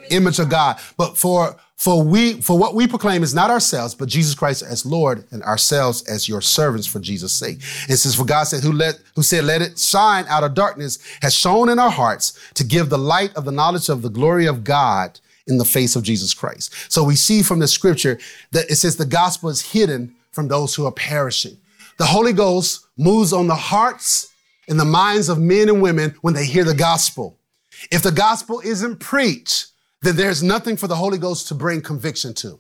image of God. But for for we for what we proclaim is not ourselves, but Jesus Christ as Lord, and ourselves as your servants for Jesus' sake. And since for God said, who let who said, let it shine out of darkness, has shone in our hearts to give the light of the knowledge of the glory of God in the face of Jesus Christ. So we see from the scripture that it says the gospel is hidden from those who are perishing. The Holy Ghost moves on the hearts and the minds of men and women when they hear the gospel. If the gospel isn't preached, then there's nothing for the Holy Ghost to bring conviction to.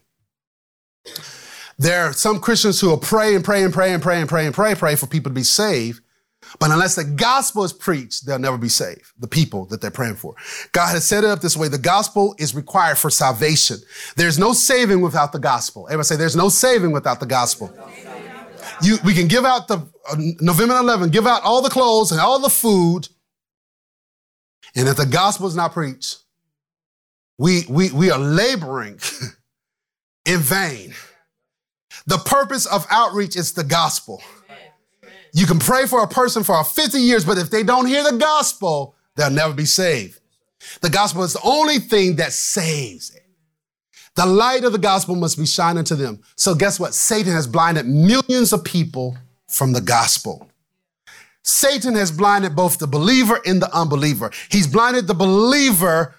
There are some Christians who will pray and pray and pray and pray and pray and pray, and pray for people to be saved. But unless the gospel is preached, they'll never be saved. The people that they're praying for. God has set it up this way. The gospel is required for salvation. There's no saving without the gospel. Everybody say, there's no saving without the gospel. You, we can give out the uh, November 11, give out all the clothes and all the food. And if the gospel is not preached, we, we, we are laboring in vain. The purpose of outreach is the gospel. You can pray for a person for 50 years, but if they don't hear the gospel, they'll never be saved. The gospel is the only thing that saves. The light of the gospel must be shining to them. So guess what? Satan has blinded millions of people from the gospel. Satan has blinded both the believer and the unbeliever. He's blinded the believer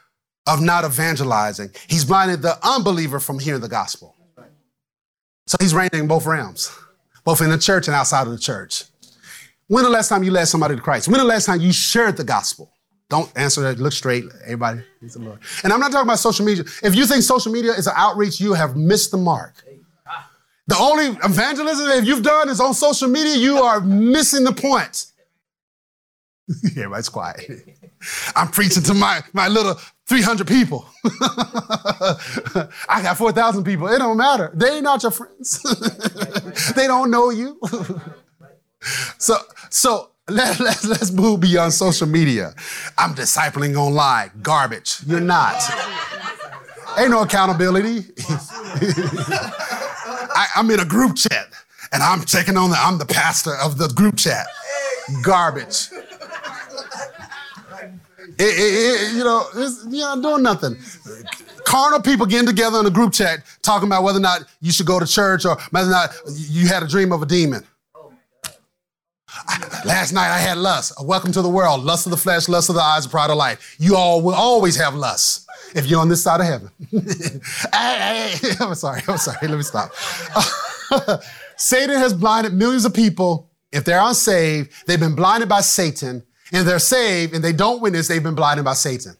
of not evangelizing. He's blinded the unbeliever from hearing the gospel. So he's reigning in both realms, both in the church and outside of the church. When the last time you led somebody to Christ? When the last time you shared the gospel? Don't answer that. Look straight. Everybody needs the Lord. And I'm not talking about social media. If you think social media is an outreach, you have missed the mark. The only evangelism that you've done is on social media, you are missing the point. Everybody's quiet. I'm preaching to my, my little 300 people. I got 4,000 people. It don't matter. They ain't not your friends. they don't know you. so, so let, let, let's move beyond social media. I'm discipling online. Garbage. You're not. Ain't no accountability. I, I'm in a group chat and I'm checking on the, I'm the pastor of the group chat. Garbage. It, it, it, you know, it's, you're not doing nothing. Carnal people getting together in a group chat talking about whether or not you should go to church or whether or not you had a dream of a demon. Last night I had lust. Welcome to the world. Lust of the flesh, lust of the eyes, pride of life. You all will always have lust if you're on this side of heaven. I'm sorry. I'm sorry. Let me stop. Satan has blinded millions of people. If they're unsaved, they've been blinded by Satan. And they're saved and they don't witness, they've been blinded by Satan.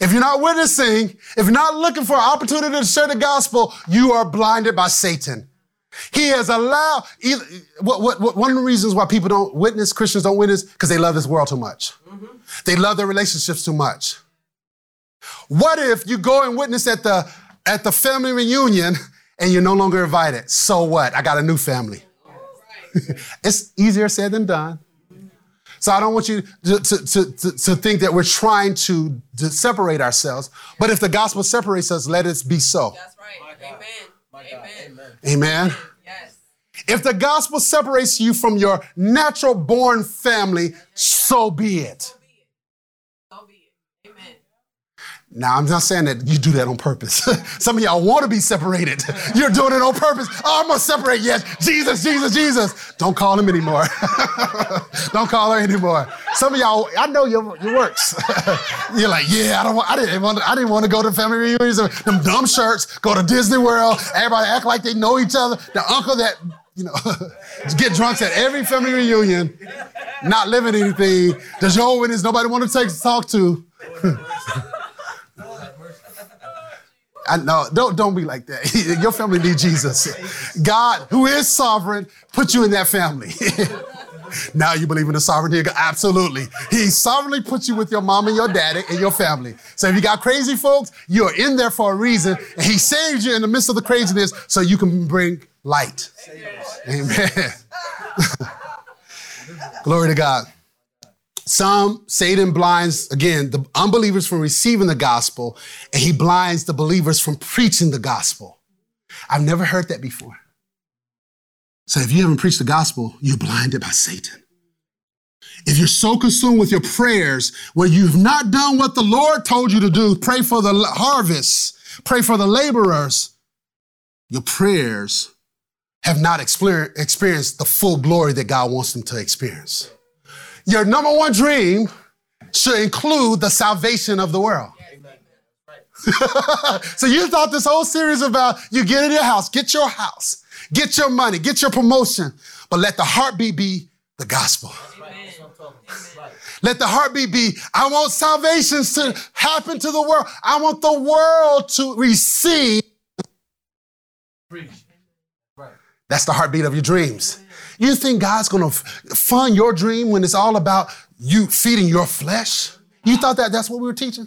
If you're not witnessing, if you're not looking for an opportunity to share the gospel, you are blinded by Satan. He has allowed, either, what, what, what, one of the reasons why people don't witness, Christians don't witness, because they love this world too much. Mm-hmm. They love their relationships too much. What if you go and witness at the, at the family reunion and you're no longer invited? So what? I got a new family. it's easier said than done. So I don't want you to, to, to, to, think that we're trying to, to separate ourselves. But if the gospel separates us, let it be so. That's right. Amen. Amen. Amen. Yes. If the gospel separates you from your natural born family, so be it. Now, I'm not saying that you do that on purpose. Some of y'all want to be separated. You're doing it on purpose. Oh, I'm going to separate. Yes, Jesus, Jesus, Jesus. Don't call him anymore. don't call her anymore. Some of y'all, I know your, your works. You're like, yeah, I don't want, I didn't want, I didn't want to go to family reunions. Them dumb shirts, go to Disney World. Everybody act like they know each other. The uncle that, you know, get drunk at every family reunion, not living anything. The Jehovah's Witness nobody want to take talk to. I know, don't, don't be like that. Your family need Jesus. God, who is sovereign, put you in that family. now you believe in the sovereignty of God? Absolutely. He sovereignly put you with your mom and your daddy and your family. So if you got crazy folks, you're in there for a reason. And he saved you in the midst of the craziness so you can bring light. Amen. Glory to God. Some, Satan blinds, again, the unbelievers from receiving the gospel, and he blinds the believers from preaching the gospel. I've never heard that before. So if you haven't preached the gospel, you're blinded by Satan. If you're so consumed with your prayers where you've not done what the Lord told you to do, pray for the harvest, pray for the laborers, your prayers have not experienced the full glory that God wants them to experience your number one dream should include the salvation of the world. so you thought this whole series about you get in your house, get your house, get your money, get your promotion, but let the heartbeat be the gospel. Let the heartbeat be, I want salvations to happen to the world. I want the world to receive. That's the heartbeat of your dreams. You think God's going to fund your dream when it's all about you feeding your flesh? You thought that that's what we were teaching?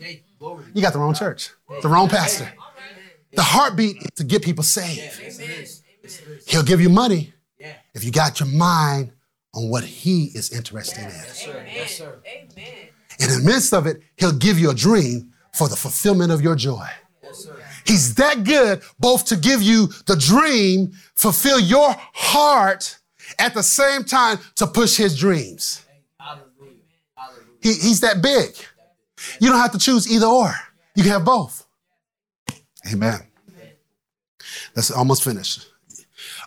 You got the wrong church, the wrong pastor. The heartbeat is to get people saved. He'll give you money if you got your mind on what he is interested in. In the midst of it, he'll give you a dream for the fulfillment of your joy. He's that good both to give you the dream, fulfill your heart, at the same time to push his dreams. He, he's that big. You don't have to choose either or. You can have both. Amen. That's almost finished.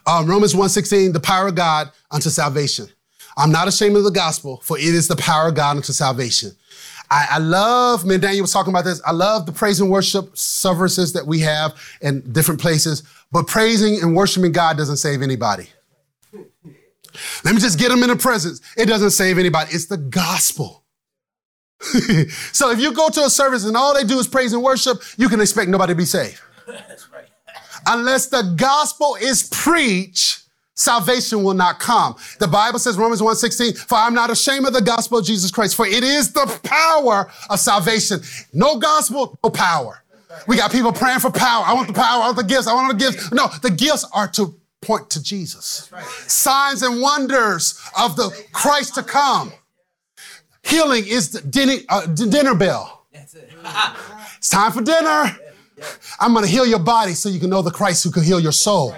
Um, Romans 1.16, the power of God unto salvation. I'm not ashamed of the gospel, for it is the power of God unto salvation. I, I love, man, Daniel was talking about this. I love the praise and worship services that we have in different places, but praising and worshiping God doesn't save anybody. Let me just get them in the presence. It doesn't save anybody. It's the gospel. so if you go to a service and all they do is praise and worship, you can expect nobody to be saved. Right. Unless the gospel is preached, salvation will not come. The Bible says, Romans 1:16, for I'm not ashamed of the gospel of Jesus Christ, for it is the power of salvation. No gospel, no power. We got people praying for power. I want the power, I want the gifts, I want the gifts. No, the gifts are to point to Jesus. Right. Signs and wonders of the Christ to come. Healing is the dinner, uh, dinner bell. it's time for dinner. I'm going to heal your body so you can know the Christ who can heal your soul.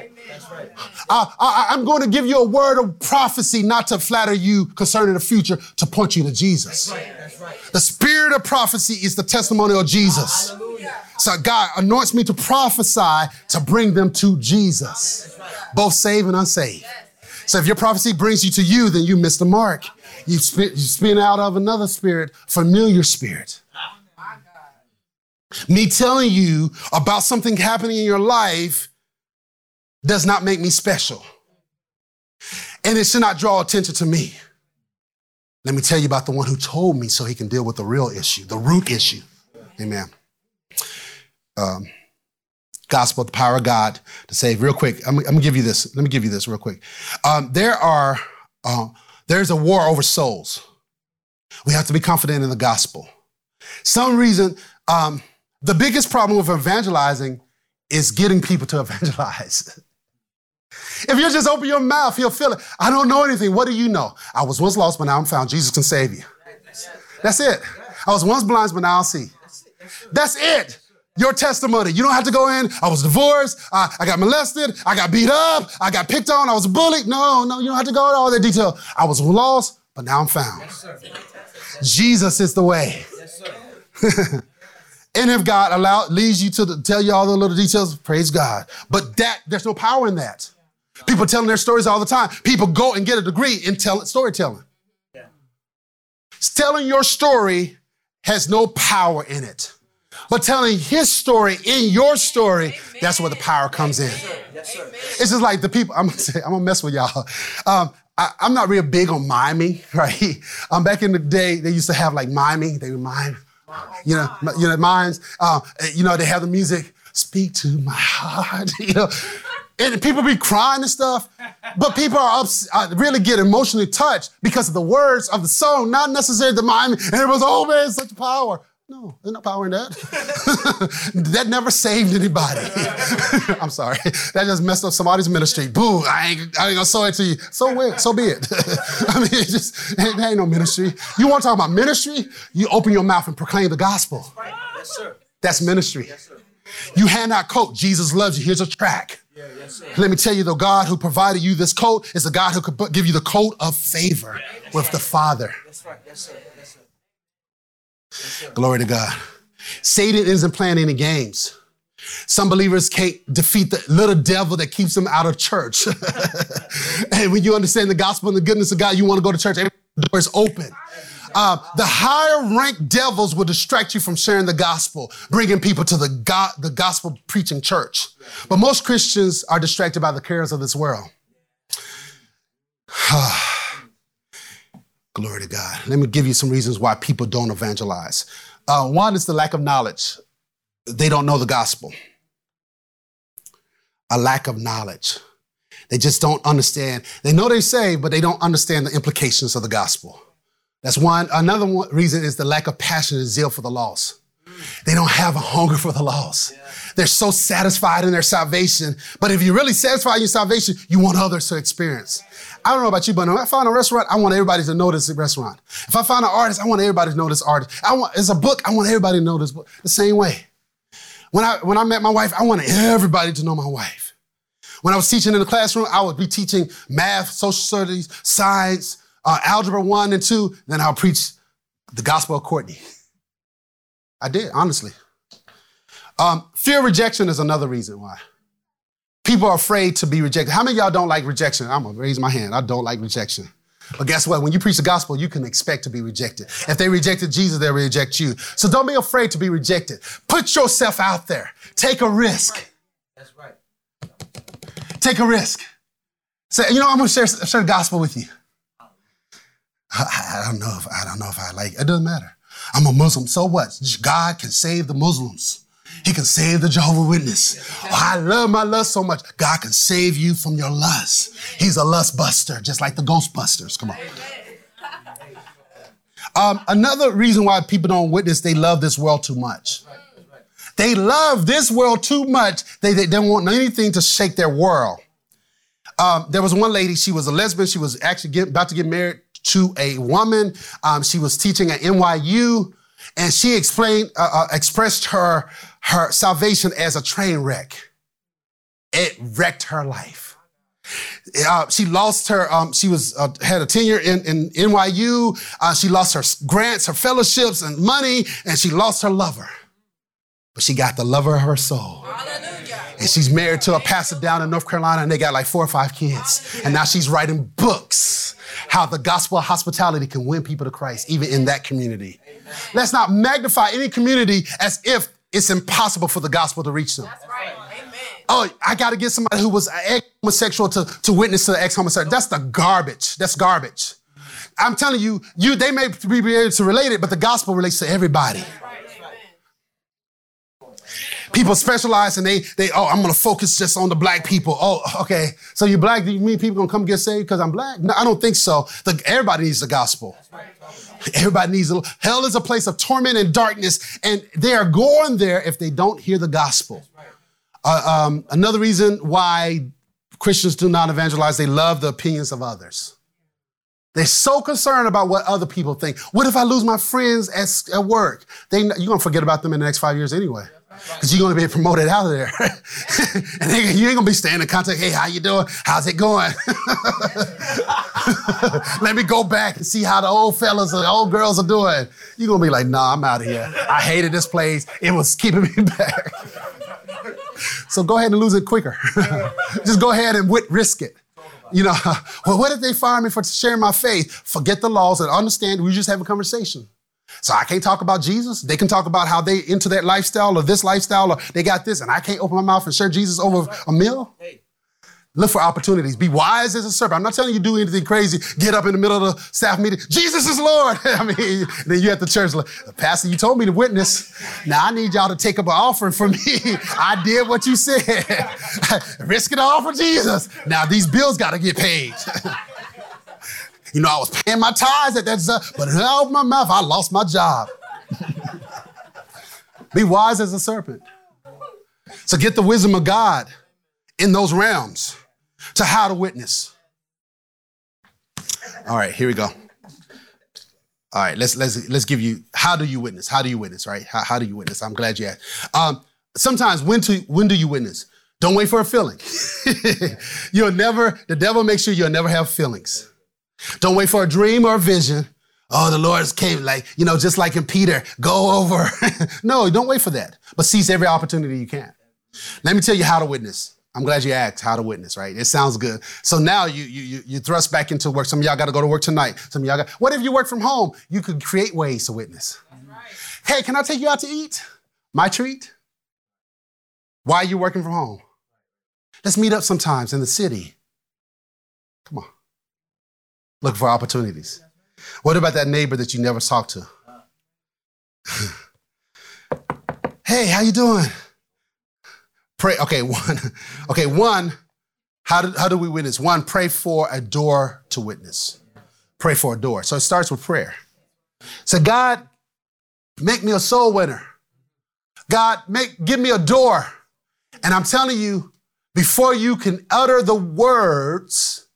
I, am going to give you a word of prophecy, not to flatter you concerning the future, to point you to Jesus. The spirit of prophecy is the testimony of Jesus. So God anoints me to prophesy to bring them to Jesus, both saved and unsaved. So if your prophecy brings you to you, then you miss the mark. You spin, you spin out of another spirit, familiar spirit. Me telling you about something happening in your life does not make me special. And it should not draw attention to me. Let me tell you about the one who told me so he can deal with the real issue, the root issue. Amen. Um, gospel, the power of God to save. Real quick, I'm, I'm, gonna give you this. Let me give you this real quick. Um, there are uh, there's a war over souls. We have to be confident in the gospel. Some reason, um, the biggest problem with evangelizing is getting people to evangelize. if you just open your mouth, you'll feel it. I don't know anything. What do you know? I was once lost, but now I'm found. Jesus can save you. That's it. I was once blind, but now I see. That's it. Your testimony. You don't have to go in. I was divorced. I, I got molested. I got beat up. I got picked on. I was bullied. No, no, you don't have to go into all that detail. I was lost, but now I'm found. Jesus is the way. And if God allow leads you to the, tell you all the little details, praise God. But that there's no power in that. People telling their stories all the time. People go and get a degree in tell, storytelling. Yeah. Telling your story has no power in it. But telling his story in your story, Amen. that's where the power comes in. Yes, sir. It's just like the people, I'm gonna say, I'm gonna mess with y'all. Um, I, am not real big on miming, right? Um, back in the day, they used to have like miming, they would mime, you know, you know, mimes. Uh, you know, they have the music, speak to my heart, you know. And people be crying and stuff, but people are ups, uh, really get emotionally touched because of the words of the song, not necessarily the mime. And everyone's, oh man, such power. No, there's no power in that. that never saved anybody. I'm sorry. That just messed up somebody's ministry. Boo, I ain't, I ain't gonna sow it to you. So so be it. I mean, it just, it ain't no ministry. You wanna talk about ministry? You open your mouth and proclaim the gospel. Yes, sir. That's ministry. Yes, sir. You hand out coat. Jesus loves you. Here's a track. Yeah, yes, Let me tell you, though, God who provided you this coat is the God who could give you the coat of favor with the Father. That's right. Yes, sir. Glory to God. Satan isn't playing any games. Some believers can't defeat the little devil that keeps them out of church. and when you understand the gospel and the goodness of God, you want to go to church, every door is open. Uh, the higher ranked devils will distract you from sharing the gospel, bringing people to the, God, the gospel preaching church. But most Christians are distracted by the cares of this world. Glory to God. Let me give you some reasons why people don't evangelize. Uh, one is the lack of knowledge. They don't know the gospel. A lack of knowledge. They just don't understand. They know they say, but they don't understand the implications of the gospel. That's one. Another one reason is the lack of passion and zeal for the lost. They don't have a hunger for the lost. Yeah. They're so satisfied in their salvation. But if you're really satisfied in your salvation, you want others to experience. I don't know about you, but if I find a restaurant, I want everybody to know this restaurant. If I find an artist, I want everybody to know this artist. I want it's a book, I want everybody to know this book. The same way. When I when I met my wife, I wanted everybody to know my wife. When I was teaching in the classroom, I would be teaching math, social studies, science, uh, algebra one and two. Then I'll preach the gospel of Courtney. I did, honestly. Um, fear of rejection is another reason why. People are afraid to be rejected. How many y'all don't like rejection? I'm gonna raise my hand. I don't like rejection. But guess what? When you preach the gospel, you can expect to be rejected. If they rejected Jesus, they'll reject you. So don't be afraid to be rejected. Put yourself out there. Take a risk. That's right. Take a risk. Say, you know, I'm gonna share, share the gospel with you. I, I don't know if I don't know if I like it. It doesn't matter. I'm a Muslim. So what? God can save the Muslims. He can save the Jehovah Witness. Oh, I love my lust so much. God can save you from your lust. He's a lust buster, just like the Ghostbusters. Come on. Um, another reason why people don't witness, they love this world too much. They love this world too much. They, they don't want anything to shake their world. Um, there was one lady, she was a lesbian. She was actually get, about to get married to a woman. Um, she was teaching at NYU, and she explained, uh, uh, expressed her her salvation as a train wreck. It wrecked her life. Uh, she lost her. Um, she was uh, had a tenure in, in NYU. Uh, she lost her grants, her fellowships, and money, and she lost her lover. But she got the lover of her soul. Hallelujah. And she's married to a pastor down in North Carolina, and they got like four or five kids. And now she's writing books how the gospel of hospitality can win people to Christ, even in that community. Let's not magnify any community as if it's impossible for the gospel to reach them. That's right. Amen. Oh, I got to get somebody who was homosexual to, to witness to the ex-homosexual. That's the garbage. That's garbage. I'm telling you, you they may be able to relate it, but the gospel relates to everybody. People specialize and they, they, oh, I'm gonna focus just on the black people. Oh, okay. So you black, do you mean people gonna come get saved because I'm black? No, I don't think so. The, everybody needs the gospel. Everybody needs a, hell is a place of torment and darkness, and they are going there if they don't hear the gospel. Uh, um, another reason why Christians do not evangelize, they love the opinions of others. They're so concerned about what other people think. What if I lose my friends at, at work? They, you're gonna forget about them in the next five years anyway because you're going to be promoted out of there. and you ain't going to be staying in contact. Hey, how you doing? How's it going? Let me go back and see how the old fellas and the old girls are doing. You're going to be like, nah, I'm out of here. I hated this place. It was keeping me back. so go ahead and lose it quicker. Just go ahead and risk it. You know, well, what if they fire me for sharing my faith? Forget the laws and understand we just have a conversation. So I can't talk about Jesus. They can talk about how they into that lifestyle or this lifestyle or they got this, and I can't open my mouth and share Jesus over a meal. Look for opportunities. Be wise as a serpent. I'm not telling you to do anything crazy. Get up in the middle of the staff meeting. Jesus is Lord. I mean, then you at the church, like, Pastor, you told me to witness. Now I need y'all to take up an offering for me. I did what you said. Risk it all for Jesus. Now these bills got to get paid. You know, I was paying my tithes at that, but I opened my mouth, I lost my job. Be wise as a serpent. So get the wisdom of God in those realms to how to witness. All right, here we go. All right, let's let's let's give you how do you witness? How do you witness? Right? How, how do you witness? I'm glad you asked. Um, sometimes when to when do you witness? Don't wait for a feeling. you'll never. The devil makes sure you'll never have feelings. Don't wait for a dream or a vision. Oh, the Lord came like, you know, just like in Peter, go over. no, don't wait for that, but seize every opportunity you can. Let me tell you how to witness. I'm glad you asked how to witness, right? It sounds good. So now you you you thrust back into work. Some of y'all got to go to work tonight. Some of y'all got. What if you work from home? You could create ways to witness. Right. Hey, can I take you out to eat? My treat. Why are you working from home? Let's meet up sometimes in the city. Look for opportunities. What about that neighbor that you never talked to? hey, how you doing? Pray. Okay, one. Okay, one. How do, how do we witness? One, pray for a door to witness. Pray for a door. So it starts with prayer. So God, make me a soul winner. God, make give me a door. And I'm telling you, before you can utter the words,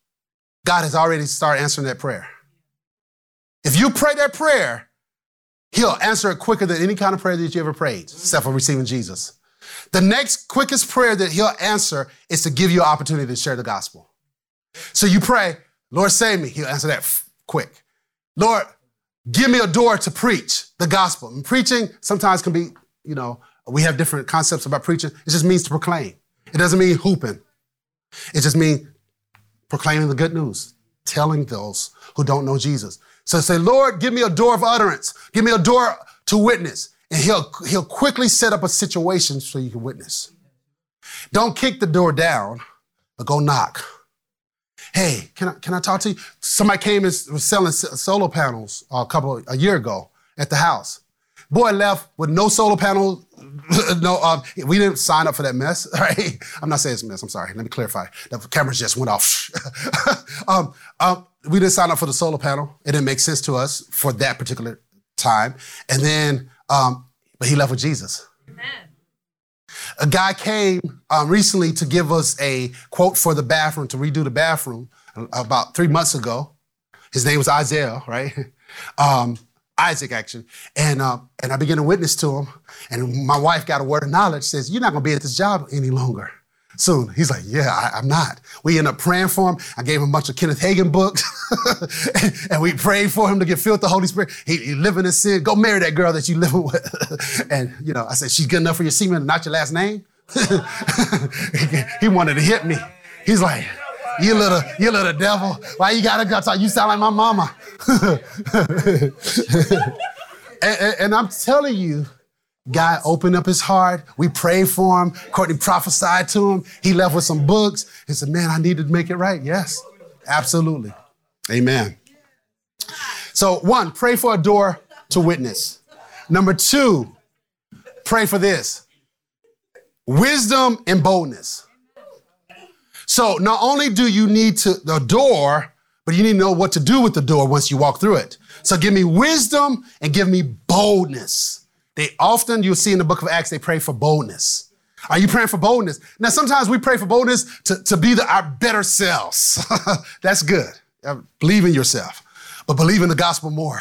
God has already started answering that prayer. If you pray that prayer, He'll answer it quicker than any kind of prayer that you ever prayed, except for receiving Jesus. The next quickest prayer that He'll answer is to give you an opportunity to share the gospel. So you pray, Lord, save me. He'll answer that quick. Lord, give me a door to preach the gospel. And preaching sometimes can be, you know, we have different concepts about preaching. It just means to proclaim. It doesn't mean hooping. It just means proclaiming the good news, telling those who don't know Jesus. So say, Lord, give me a door of utterance. Give me a door to witness. And he'll, he'll quickly set up a situation so you can witness. Don't kick the door down, but go knock. Hey, can I, can I talk to you? Somebody came and was selling solar panels a couple, a year ago at the house. Boy left with no solar panel, no, um, we didn't sign up for that mess, right? I'm not saying it's a mess, I'm sorry. Let me clarify. The cameras just went off. um, um, we didn't sign up for the solar panel. It didn't make sense to us for that particular time. And then, um, but he left with Jesus. Amen. A guy came um, recently to give us a quote for the bathroom, to redo the bathroom about three months ago. His name was Isaiah, right? Isaac actually, and uh, and I began to witness to him. And my wife got a word of knowledge. Says, "You're not going to be at this job any longer." Soon. He's like, yeah, I, am not. We end up praying for him. I gave him a bunch of Kenneth Hagin books, and we prayed for him to get filled with the Holy Spirit. He, he living in sin. Go marry that girl that you living with. and you know, I said, she's good enough for your semen, not your last name. he wanted to hit me. He's like, you little, you little devil. Why you gotta go talk? You sound like my mama. and, and, and I'm telling you, God opened up his heart. We prayed for him. Courtney prophesied to him. He left with some books. He said, Man, I need to make it right. Yes, absolutely. Amen. So, one, pray for a door to witness. Number two, pray for this wisdom and boldness. So, not only do you need to the door, but you need to know what to do with the door once you walk through it. So, give me wisdom and give me boldness. They often, you'll see in the book of Acts, they pray for boldness. Are you praying for boldness? Now, sometimes we pray for boldness to, to be the, our better selves. That's good. Uh, believe in yourself, but believe in the gospel more.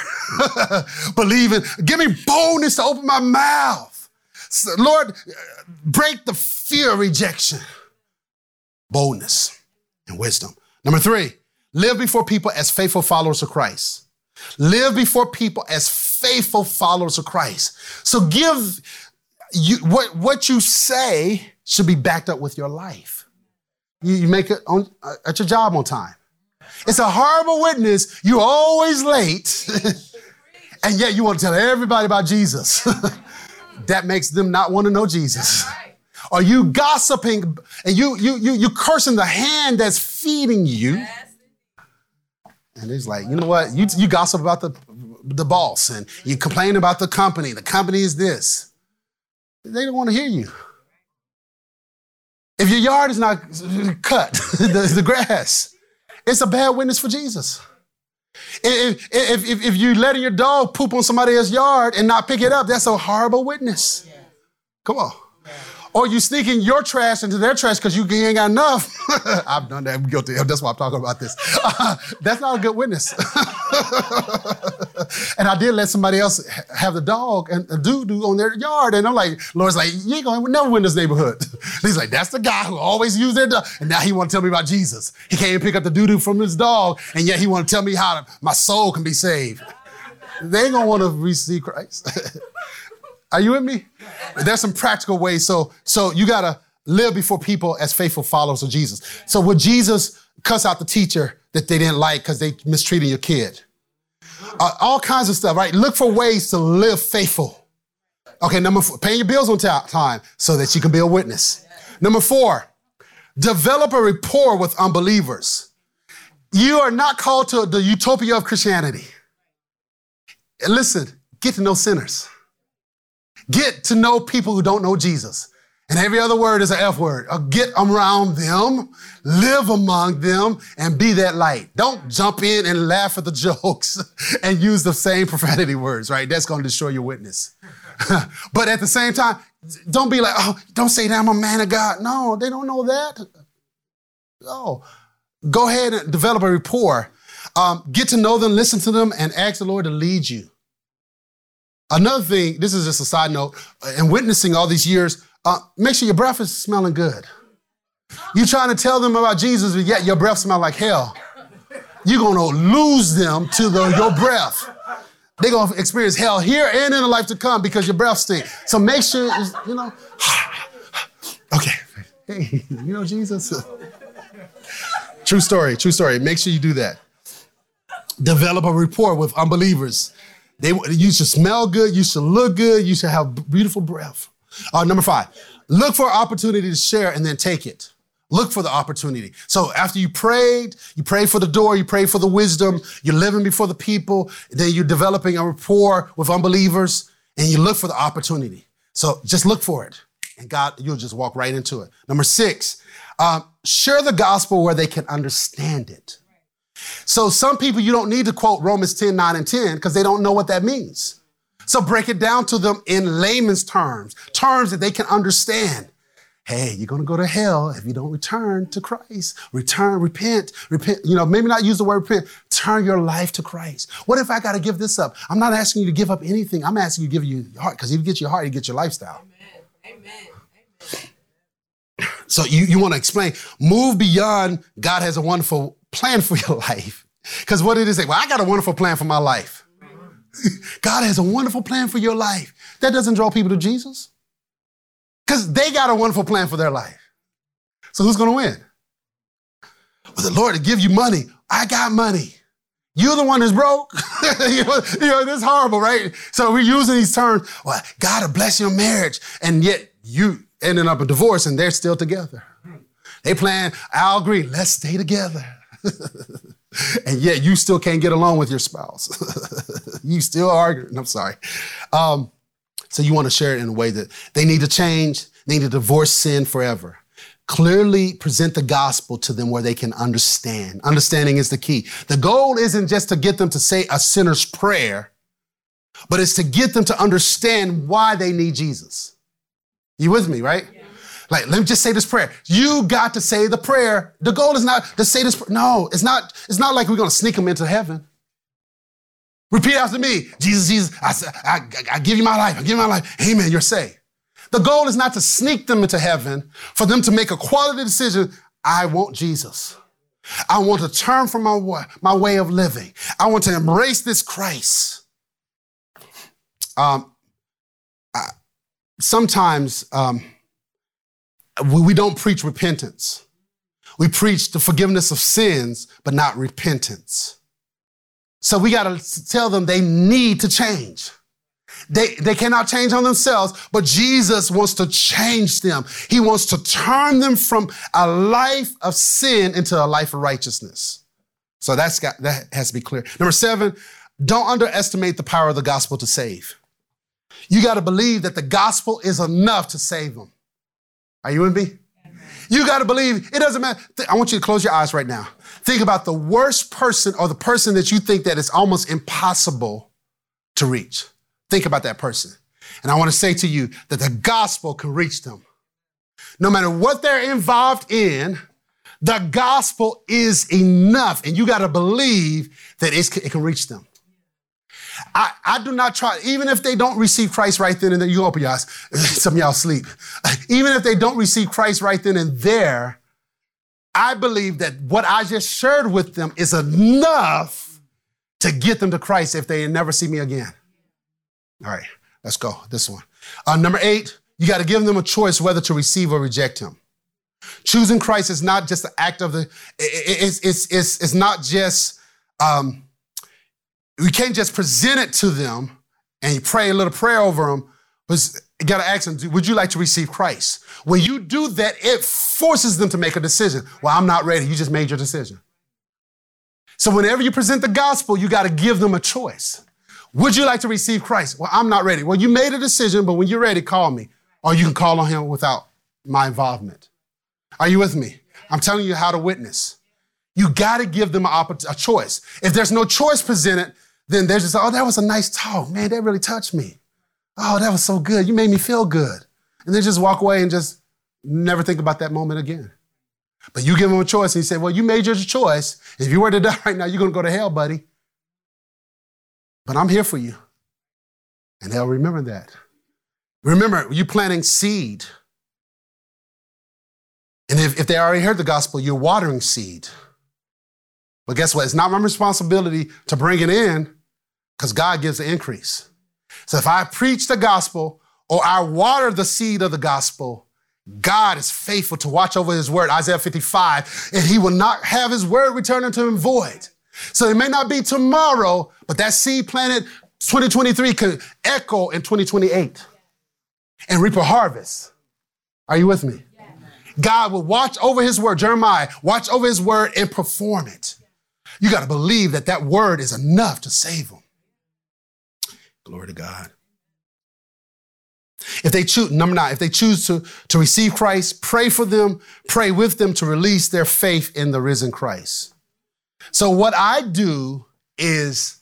believe in, give me boldness to open my mouth. Lord, uh, break the fear of rejection. Boldness and wisdom. Number three, live before people as faithful followers of Christ. Live before people as faithful followers of Christ. So give you what, what you say should be backed up with your life. You, you make it on, uh, at your job on time. It's a horrible witness. You're always late, and yet you want to tell everybody about Jesus. that makes them not want to know Jesus. Are you gossiping and you you you you cursing the hand that's feeding you? And he's like, you know what? You, you gossip about the, the boss and you complain about the company. The company is this. They don't want to hear you. If your yard is not cut, the, the grass, it's a bad witness for Jesus. If, if, if, if you letting your dog poop on somebody else's yard and not pick it up, that's a horrible witness. Come on. Or you sneaking your trash into their trash because you ain't got enough. I've done that. I'm guilty. That's why I'm talking about this. Uh, that's not a good witness. and I did let somebody else have the dog and a doo doo on their yard. And I'm like, Lord's like, you ain't gonna never win this neighborhood. He's like, that's the guy who always used their dog. And now he want to tell me about Jesus. He can't even pick up the doo doo from his dog. And yet he want to tell me how to, my soul can be saved. They ain't gonna want to receive Christ. Are you with me? There's some practical ways. So, so you gotta live before people as faithful followers of Jesus. So would Jesus cuss out the teacher that they didn't like because they mistreated your kid? Uh, all kinds of stuff, right? Look for ways to live faithful. Okay, number four, paying your bills on time so that you can be a witness. Number four, develop a rapport with unbelievers. You are not called to the utopia of Christianity. Listen, get to know sinners. Get to know people who don't know Jesus. And every other word is an F word. Uh, get around them, live among them, and be that light. Don't jump in and laugh at the jokes and use the same profanity words, right? That's going to destroy your witness. but at the same time, don't be like, oh, don't say that I'm a man of God. No, they don't know that. No. Go ahead and develop a rapport. Um, get to know them, listen to them, and ask the Lord to lead you. Another thing, this is just a side note, in witnessing all these years, uh, make sure your breath is smelling good. You're trying to tell them about Jesus, but yet your breath smells like hell. You're gonna lose them to the, your breath. They're gonna experience hell here and in the life to come because your breath stinks. So make sure, you know, okay, hey, you know Jesus. true story, true story. Make sure you do that. Develop a rapport with unbelievers. They, you should smell good. You should look good. You should have beautiful breath. Uh, number five, look for opportunity to share and then take it. Look for the opportunity. So after you prayed, you prayed for the door, you prayed for the wisdom, you're living before the people, then you're developing a rapport with unbelievers, and you look for the opportunity. So just look for it, and God, you'll just walk right into it. Number six, um, share the gospel where they can understand it. So some people you don't need to quote Romans 10, 9, and 10 because they don't know what that means. So break it down to them in layman's terms, terms that they can understand. Hey, you're gonna go to hell if you don't return to Christ. Return, repent, repent. You know, maybe not use the word repent. Turn your life to Christ. What if I gotta give this up? I'm not asking you to give up anything. I'm asking you to give you your heart, because if you get your heart, you get your lifestyle. Amen. Amen. So you, you want to explain, move beyond God has a wonderful plan for your life. Because what did it say? Well, I got a wonderful plan for my life. God has a wonderful plan for your life. That doesn't draw people to Jesus. Because they got a wonderful plan for their life. So who's going to win? Well, the Lord to give you money. I got money. You're the one that's broke. you, know, you know, this horrible, right? So we're using these terms. Well, God will bless your marriage. And yet you ending up a divorce and they're still together. They plan, I'll agree, let's stay together. and yet you still can't get along with your spouse. you still arguing. I'm sorry. Um, so you want to share it in a way that they need to change, they need to divorce sin forever. Clearly present the gospel to them where they can understand. Understanding is the key. The goal isn't just to get them to say a sinner's prayer, but it's to get them to understand why they need Jesus. You with me, right? Yeah. Like, let me just say this prayer. You got to say the prayer. The goal is not to say this. No, it's not. It's not like we're going to sneak them into heaven. Repeat after me. Jesus, Jesus, I, I, I give you my life. I give you my life. Amen. You're saved. The goal is not to sneak them into heaven, for them to make a quality decision. I want Jesus. I want to turn from my my way of living. I want to embrace this Christ. Um, I, sometimes um, we, don't preach repentance. We preach the forgiveness of sins, but not repentance. So we got to tell them they need to change. They, they cannot change on themselves, but Jesus wants to change them. He wants to turn them from a life of sin into a life of righteousness. So that's got, that has to be clear. Number seven, don't underestimate the power of the gospel to save. You got to believe that the gospel is enough to save them. Are you with me? You got to believe it doesn't matter. I want you to close your eyes right now. Think about the worst person or the person that you think that it's almost impossible to reach. Think about that person. And I want to say to you that the gospel can reach them. No matter what they're involved in, the gospel is enough. And you got to believe that it can reach them. I, I do not try, even if they don't receive Christ right then and there, you open your eyes. Some of y'all sleep. Even if they don't receive Christ right then and there, I believe that what I just shared with them is enough to get them to Christ if they never see me again. All right, let's go. This one. Uh, number eight, you got to give them a choice whether to receive or reject him. Choosing Christ is not just the act of the, it's, it's, it's, it's not just, um, we can't just present it to them and pray a little prayer over them, but you got to ask them, would you like to receive Christ? When you do that, it forces them to make a decision. Well, I'm not ready. You just made your decision. So whenever you present the gospel, you got to give them a choice. Would you like to receive Christ? Well, I'm not ready. Well, you made a decision, but when you're ready, call me. Or you can call on him without my involvement. Are you with me? I'm telling you how to witness. You got to give them a, a choice. If there's no choice presented, then they're just, oh, that was a nice talk. Man, that really touched me. Oh, that was so good. You made me feel good. And they just walk away and just never think about that moment again. But you give them a choice and you say, well, you made your choice. If you were to die right now, you're going to go to hell, buddy. But I'm here for you. And they'll remember that. Remember, you planting seed. And if, if they already heard the gospel, you're watering seed. But guess what? It's not my responsibility to bring it in because God gives the increase. So if I preach the gospel or I water the seed of the gospel, God is faithful to watch over his word, Isaiah 55, and he will not have his word return unto him void. So it may not be tomorrow, but that seed planted 2023 could echo in 2028 and reap a harvest. Are you with me? God will watch over his word, Jeremiah, watch over his word and perform it. You got to believe that that word is enough to save them. Glory to God. If they choose, number nine, if they choose to, to receive Christ, pray for them, pray with them to release their faith in the risen Christ. So, what I do is,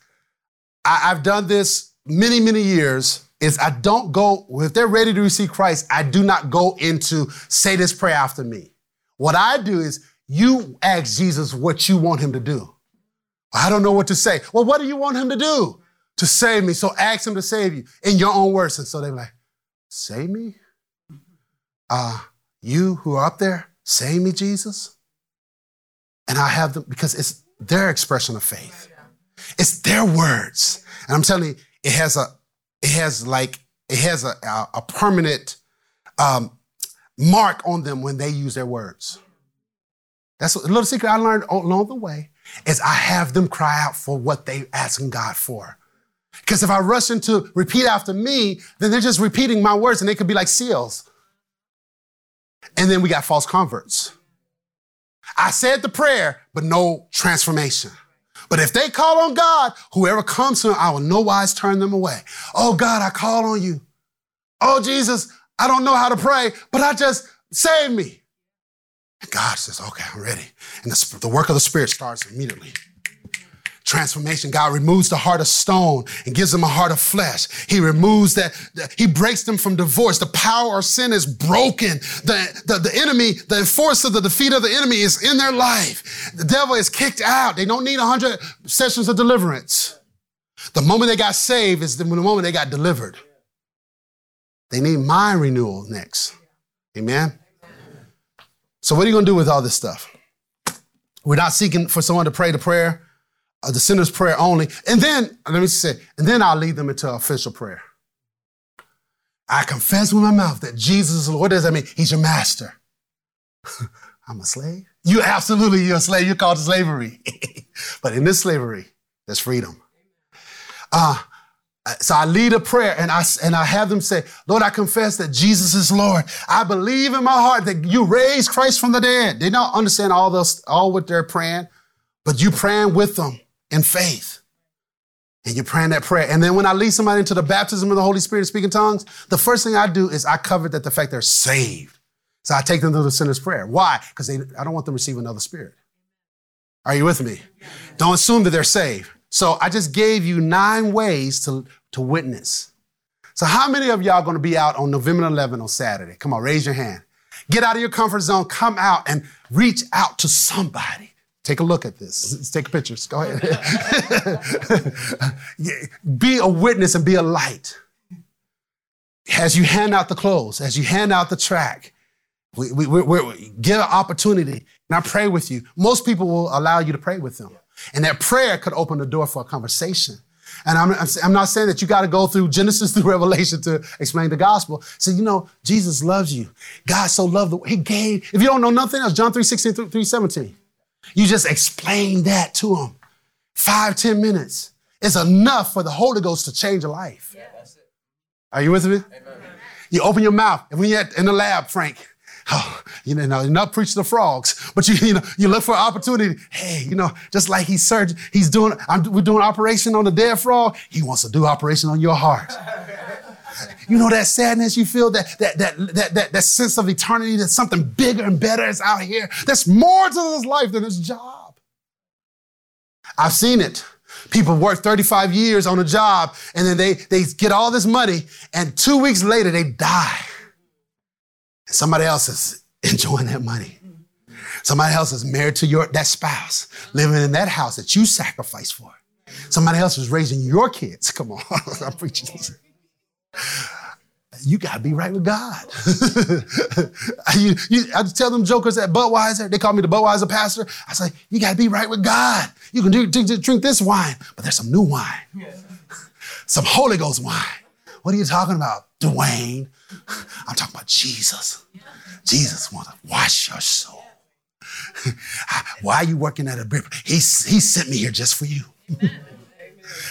I, I've done this many, many years, is I don't go, if they're ready to receive Christ, I do not go into say this prayer after me. What I do is, you ask Jesus what you want him to do. I don't know what to say. Well, what do you want him to do? To save me. So ask him to save you in your own words. And so they're like, save me? Uh, you who are up there, save me, Jesus? And I have them because it's their expression of faith. It's their words. And I'm telling you, it has a, it has like, it has a, a, a permanent um, mark on them when they use their words. That's a little secret I learned along the way is I have them cry out for what they're asking God for. Because if I rush into repeat after me, then they're just repeating my words and they could be like seals. And then we got false converts. I said the prayer, but no transformation. But if they call on God, whoever comes to him, I will no wise turn them away. Oh God, I call on you. Oh Jesus, I don't know how to pray, but I just save me. And God says, okay, I'm ready. And the, the work of the Spirit starts immediately transformation. God removes the heart of stone and gives them a heart of flesh. He removes that, he breaks them from divorce. The power of sin is broken. The, the, the enemy, the enforcer, the defeat of the enemy is in their life. The devil is kicked out. They don't need 100 sessions of deliverance. The moment they got saved is the moment they got delivered. They need mind renewal next. Amen. So, what are you going to do with all this stuff? We're not seeking for someone to pray the prayer uh, the sinner's prayer only. And then, let me say, and then I'll lead them into official prayer. I confess with my mouth that Jesus is Lord. What does that mean? He's your master. I'm a slave. You absolutely, you're a slave. You're called to slavery. but in this slavery, there's freedom. Uh, so I lead a prayer and I, and I have them say, Lord, I confess that Jesus is Lord. I believe in my heart that you raised Christ from the dead. They don't understand all this, all what they're praying, but you praying with them in faith. And you're praying that prayer. And then when I lead somebody into the baptism of the Holy Spirit and speaking tongues, the first thing I do is I cover that the fact they're saved. So I take them to the sinner's prayer. Why? Because I don't want them to receive another spirit. Are you with me? Don't assume that they're saved. So I just gave you nine ways to, to witness. So how many of y'all going to be out on November 11 on Saturday? Come on, raise your hand. Get out of your comfort zone, come out and reach out to somebody. Take a look at this. Let's take pictures. Go ahead. be a witness and be a light. As you hand out the clothes, as you hand out the track, we, we, we, we give an opportunity. And I pray with you. Most people will allow you to pray with them. And that prayer could open the door for a conversation. And I'm, I'm not saying that you got to go through Genesis through Revelation to explain the gospel. So, you know, Jesus loves you. God so loved the He gave. If you don't know nothing else, John 3 16, 3 17. You just explain that to them. Five, ten minutes is enough for the Holy Ghost to change a life. Yeah. Are you with me? Amen. You open your mouth, and when you're in the lab, Frank, oh, you know, you're not preaching the frogs, but you, you know, you look for an opportunity. Hey, you know, just like he's surgeon, he's doing, I'm, we're doing operation on the dead frog. He wants to do operation on your heart. You know that sadness you feel, that, that, that, that, that, that sense of eternity, that something bigger and better is out here. There's more to this life than this job. I've seen it. People work 35 years on a job and then they, they get all this money and two weeks later they die. And somebody else is enjoying that money. Somebody else is married to your that spouse, living in that house that you sacrificed for. Somebody else is raising your kids. Come on, I'm preaching you got to be right with God. you, you, I tell them jokers at Budweiser, they call me the Budweiser pastor. I say, you got to be right with God. You can do, drink, drink this wine, but there's some new wine, some Holy Ghost wine. What are you talking about, DeWayne? I'm talking about Jesus. Jesus wants to wash your soul. Why are you working at a beer? He, he sent me here just for you.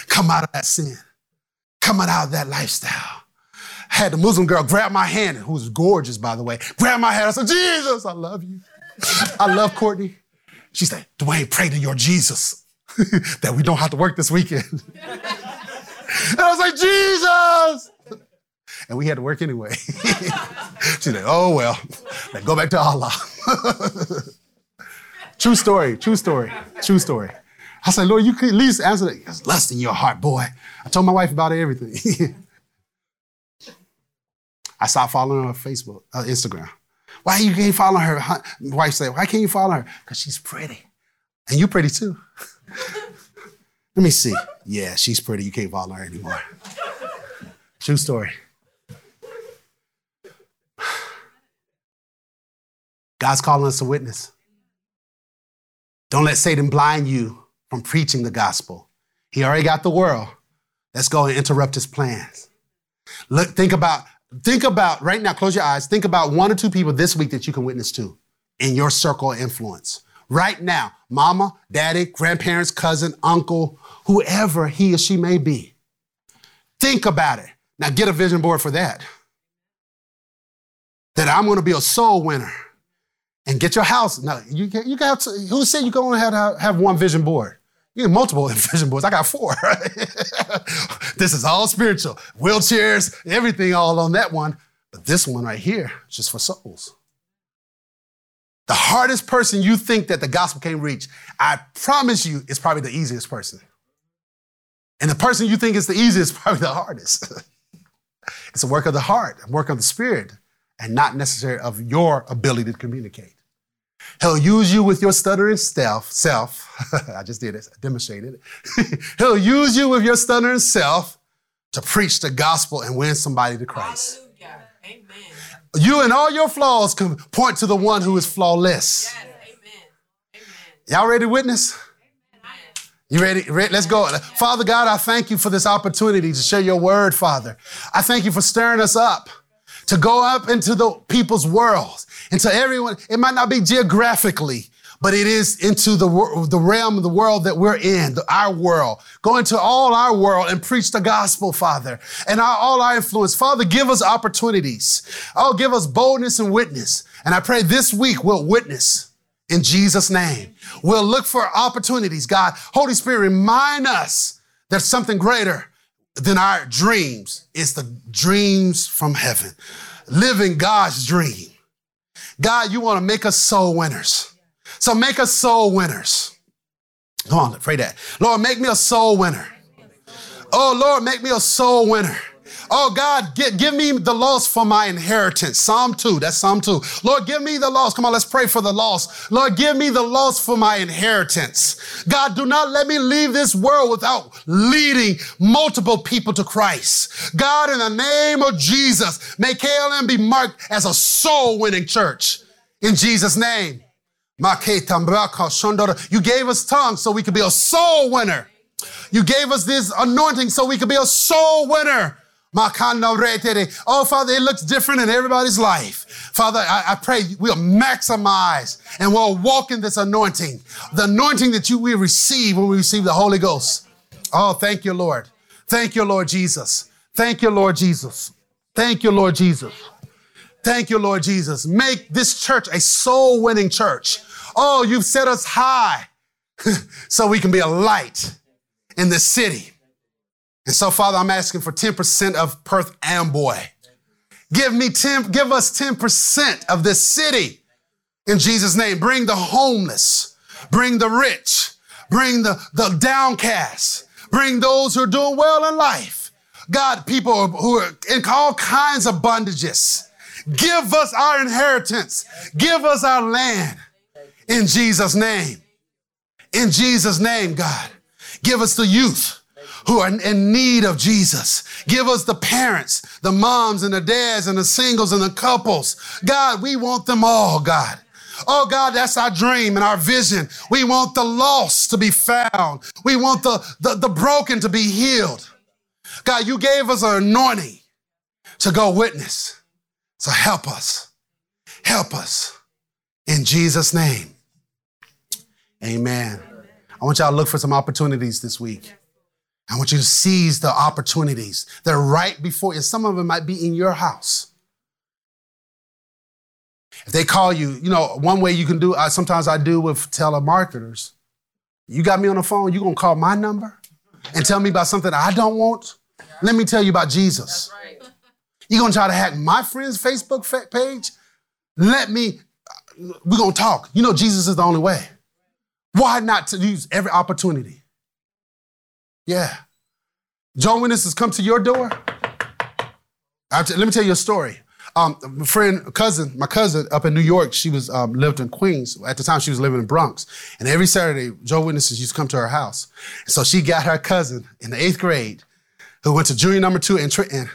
Come out of that sin. Coming out of that lifestyle had the Muslim girl grab my hand, who was gorgeous, by the way, grab my hand. I said, Jesus, I love you. I love Courtney. She said, DeWayne, pray to your Jesus that we don't have to work this weekend. and I was like, Jesus. And we had to work anyway. she said, oh, well, then go back to Allah. true story, true story, true story. I said, Lord, you could at least answer that. There's lust in your heart, boy. I told my wife about everything. I stopped following her on Facebook, uh, Instagram. Why you can't follow her? My wife said, why can't you follow her? Because she's pretty. And you pretty too. Let me see. Yeah, she's pretty. You can't follow her anymore. True story. God's calling us to witness. Don't let Satan blind you from preaching the gospel. He already got the world. Let's go and interrupt his plans. Look, think about think about right now, close your eyes, think about one or two people this week that you can witness to in your circle of influence. Right now, mama, daddy, grandparents, cousin, uncle, whoever he or she may be. Think about it. Now get a vision board for that. That I'm to be a soul winner and get your house. Now, you, you got to, who said you can only have, have one vision board? You have multiple vision boards. I got four. this is all spiritual. Wheelchairs, everything all on that one. But this one right here just for souls. The hardest person you think that the gospel can reach, I promise you, is probably the easiest person. And the person you think is the easiest probably the hardest. it's a work of the heart, a work of the spirit, and not necessarily of your ability to communicate. He'll use you with your stuttering self. Self. I just did it. I demonstrated it. He'll use you with your stuttering self to preach the gospel and win somebody to Christ. Hallelujah. Amen. You and all your flaws can point to the one who is flawless. Yes. Amen. Amen. Y'all ready to witness? You ready? ready? Let's go. Father God, I thank you for this opportunity to share your word, Father. I thank you for stirring us up to go up into the people's world, into everyone. It might not be geographically, but it is into the, the realm of the world that we're in, the, our world. Go into all our world and preach the gospel, Father, and our, all our influence. Father, give us opportunities. Oh, give us boldness and witness. And I pray this week we'll witness in Jesus' name. We'll look for opportunities. God, Holy Spirit, remind us there's something greater than our dreams. It's the dreams from heaven, living God's dream. God, you want to make us soul winners. So make us soul winners. Come on, pray that. Lord, make me a soul winner. Oh, Lord, make me a soul winner. Oh God, get, give me the loss for my inheritance. Psalm 2, that's Psalm 2. Lord, give me the loss. Come on, let's pray for the loss. Lord, give me the loss for my inheritance. God, do not let me leave this world without leading multiple people to Christ. God, in the name of Jesus, may KLM be marked as a soul winning church. In Jesus' name. You gave us tongues so we could be a soul winner. You gave us this anointing so we could be a soul winner. Oh, Father, it looks different in everybody's life. Father, I, I, pray we'll maximize and we'll walk in this anointing, the anointing that you we receive when we receive the Holy Ghost. Oh, thank you, Lord. Thank you, Lord Jesus. Thank you, Lord Jesus. Thank you, Lord Jesus. Thank you, Lord Jesus. Make this church a soul winning church. Oh, you've set us high so we can be a light in the city. And so, Father, I'm asking for 10% of Perth Amboy. Give me 10, give us 10% of this city in Jesus' name. Bring the homeless, bring the rich, bring the, the downcast, bring those who are doing well in life. God, people who are in all kinds of bondages. Give us our inheritance. Give us our land in Jesus' name. In Jesus' name, God. Give us the youth who are in need of Jesus. Give us the parents, the moms and the dads and the singles and the couples. God, we want them all, God. Oh God, that's our dream and our vision. We want the lost to be found. We want the, the, the broken to be healed. God, you gave us an anointing to go witness. So help us. Help us. In Jesus' name. Amen. I want y'all to look for some opportunities this week. I want you to seize the opportunities that are right before you. Some of them might be in your house. If they call you, you know, one way you can do, I, sometimes I do with telemarketers. You got me on the phone, you gonna call my number and tell me about something I don't want? Let me tell you about Jesus. Right. You gonna try to hack my friend's Facebook page? Let me, we're gonna talk. You know, Jesus is the only way. Why not to use every opportunity? Yeah. John Witnesses come to your door. let me tell you a story. Um, my friend, cousin, my cousin up in New York, she was um, lived in Queens. At the time, she was living in Bronx. And every Saturday, Joe Witnesses used to come to her house. So she got her cousin in the eighth grade, who went to junior number two in Trenton,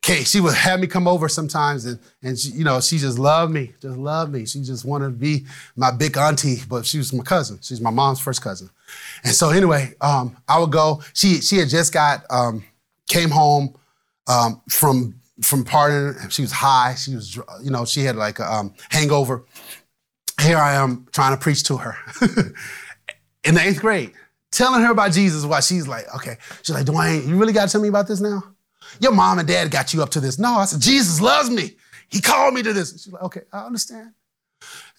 Kate, she would have me come over sometimes, and and she, you know she just loved me, just loved me. She just wanted to be my big auntie, but she was my cousin. She's my mom's first cousin, and so anyway, um, I would go. She she had just got um, came home um, from from partying. She was high. She was, you know, she had like a um, hangover. Here I am trying to preach to her in the eighth grade, telling her about Jesus while she's like, okay. She's like, DeWayne, you really got to tell me about this now? Your mom and dad got you up to this. No, I said, Jesus loves me. He called me to this. She's like, okay, I understand.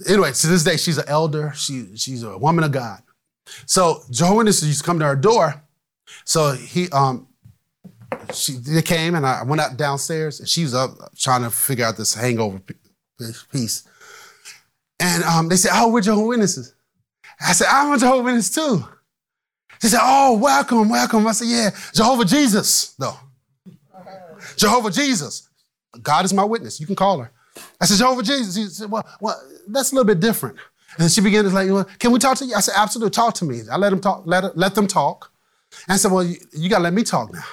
Anyway, to this day, she's an elder. She, she's a woman of God. So Jehovah's Witnesses used to come to her door. So he, um, she, they came and I went out downstairs and she was up trying to figure out this hangover piece. And um, they said, oh, we're Jehovah's Witnesses. I said, I'm a Jehovah's Witness too. She said, oh, welcome, welcome. I said, yeah, Jehovah Jesus, though. Jehovah Jesus. God is my witness. You can call her. I said, Jehovah Jesus. He said, well, well that's a little bit different. And she began to like, can we talk to you? I said, absolutely, talk to me. I let them talk, let, let them talk. And I said, well, you, you got to let me talk now.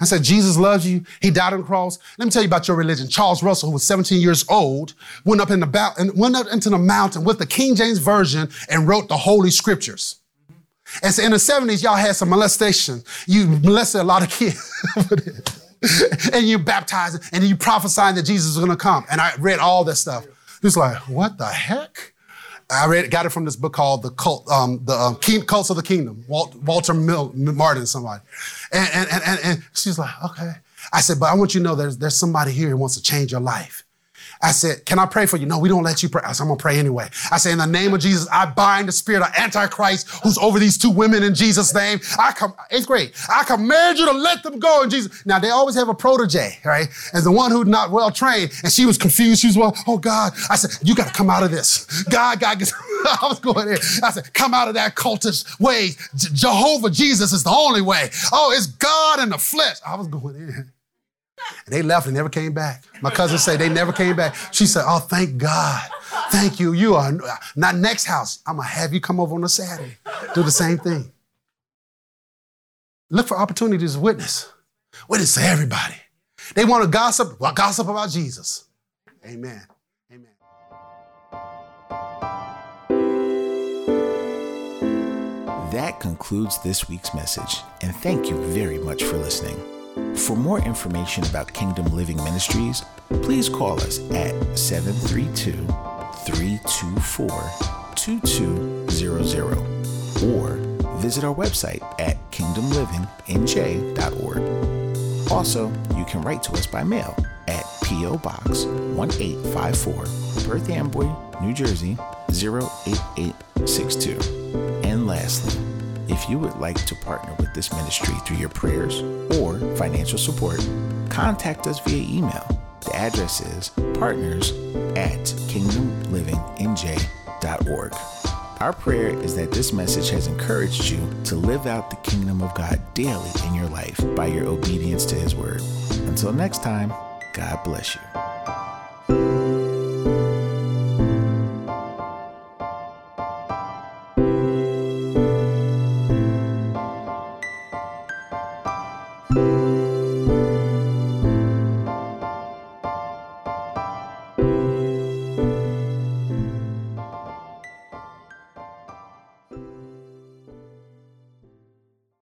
I said, Jesus loves you. He died on the cross. Let me tell you about your religion. Charles Russell, who was 17 years old, went up, in the ba- and went up into the mountain with the King James Version and wrote the Holy Scriptures. And so in the 70s, y'all had some molestation. You molested a lot of kids. and you baptized and you prophesying that Jesus is going to come. And I read all this stuff. He was like, what the heck? I read, got it from this book called The Cult, um, the um, King, Cults of the Kingdom, Walt, Walter Mill, Martin, somebody. And, and, and, and she's like, okay. I said, but I want you to know there's, there's somebody here who wants to change your life. I said, Can I pray for you? No, we don't let you pray. I said, I'm gonna pray anyway. I said, In the name of Jesus, I bind the spirit of Antichrist who's over these two women in Jesus' name. I come, eighth grade, I command you to let them go in Jesus. Now, they always have a protege, right? As the one who's not well trained. And she was confused. She was, well, oh God. I said, You gotta come out of this. God, God, I was going in. I said, Come out of that cultist way. Jehovah Jesus is the only way. Oh, it's God in the flesh. I was going in. And they left and never came back. My cousin said they never came back. She said, Oh, thank God. Thank you. You are not next house. I'm going to have you come over on a Saturday. Do the same thing. Look for opportunities to witness. Witness to everybody. They want to gossip, well, gossip about Jesus. Amen. Amen. That concludes this week's message, and thank you very much for listening. For more information about Kingdom Living Ministries, please call us at 732 324 2200 or visit our website at kingdomlivingnj.org. Also, you can write to us by mail at P.O. Box 1854, Perth Amboy, New Jersey 08862. And lastly, if you would like to partner with this ministry through your prayers or financial support, contact us via email. The address is partners at kingdomlivingnj.org. Our prayer is that this message has encouraged you to live out the kingdom of God daily in your life by your obedience to His word. Until next time, God bless you.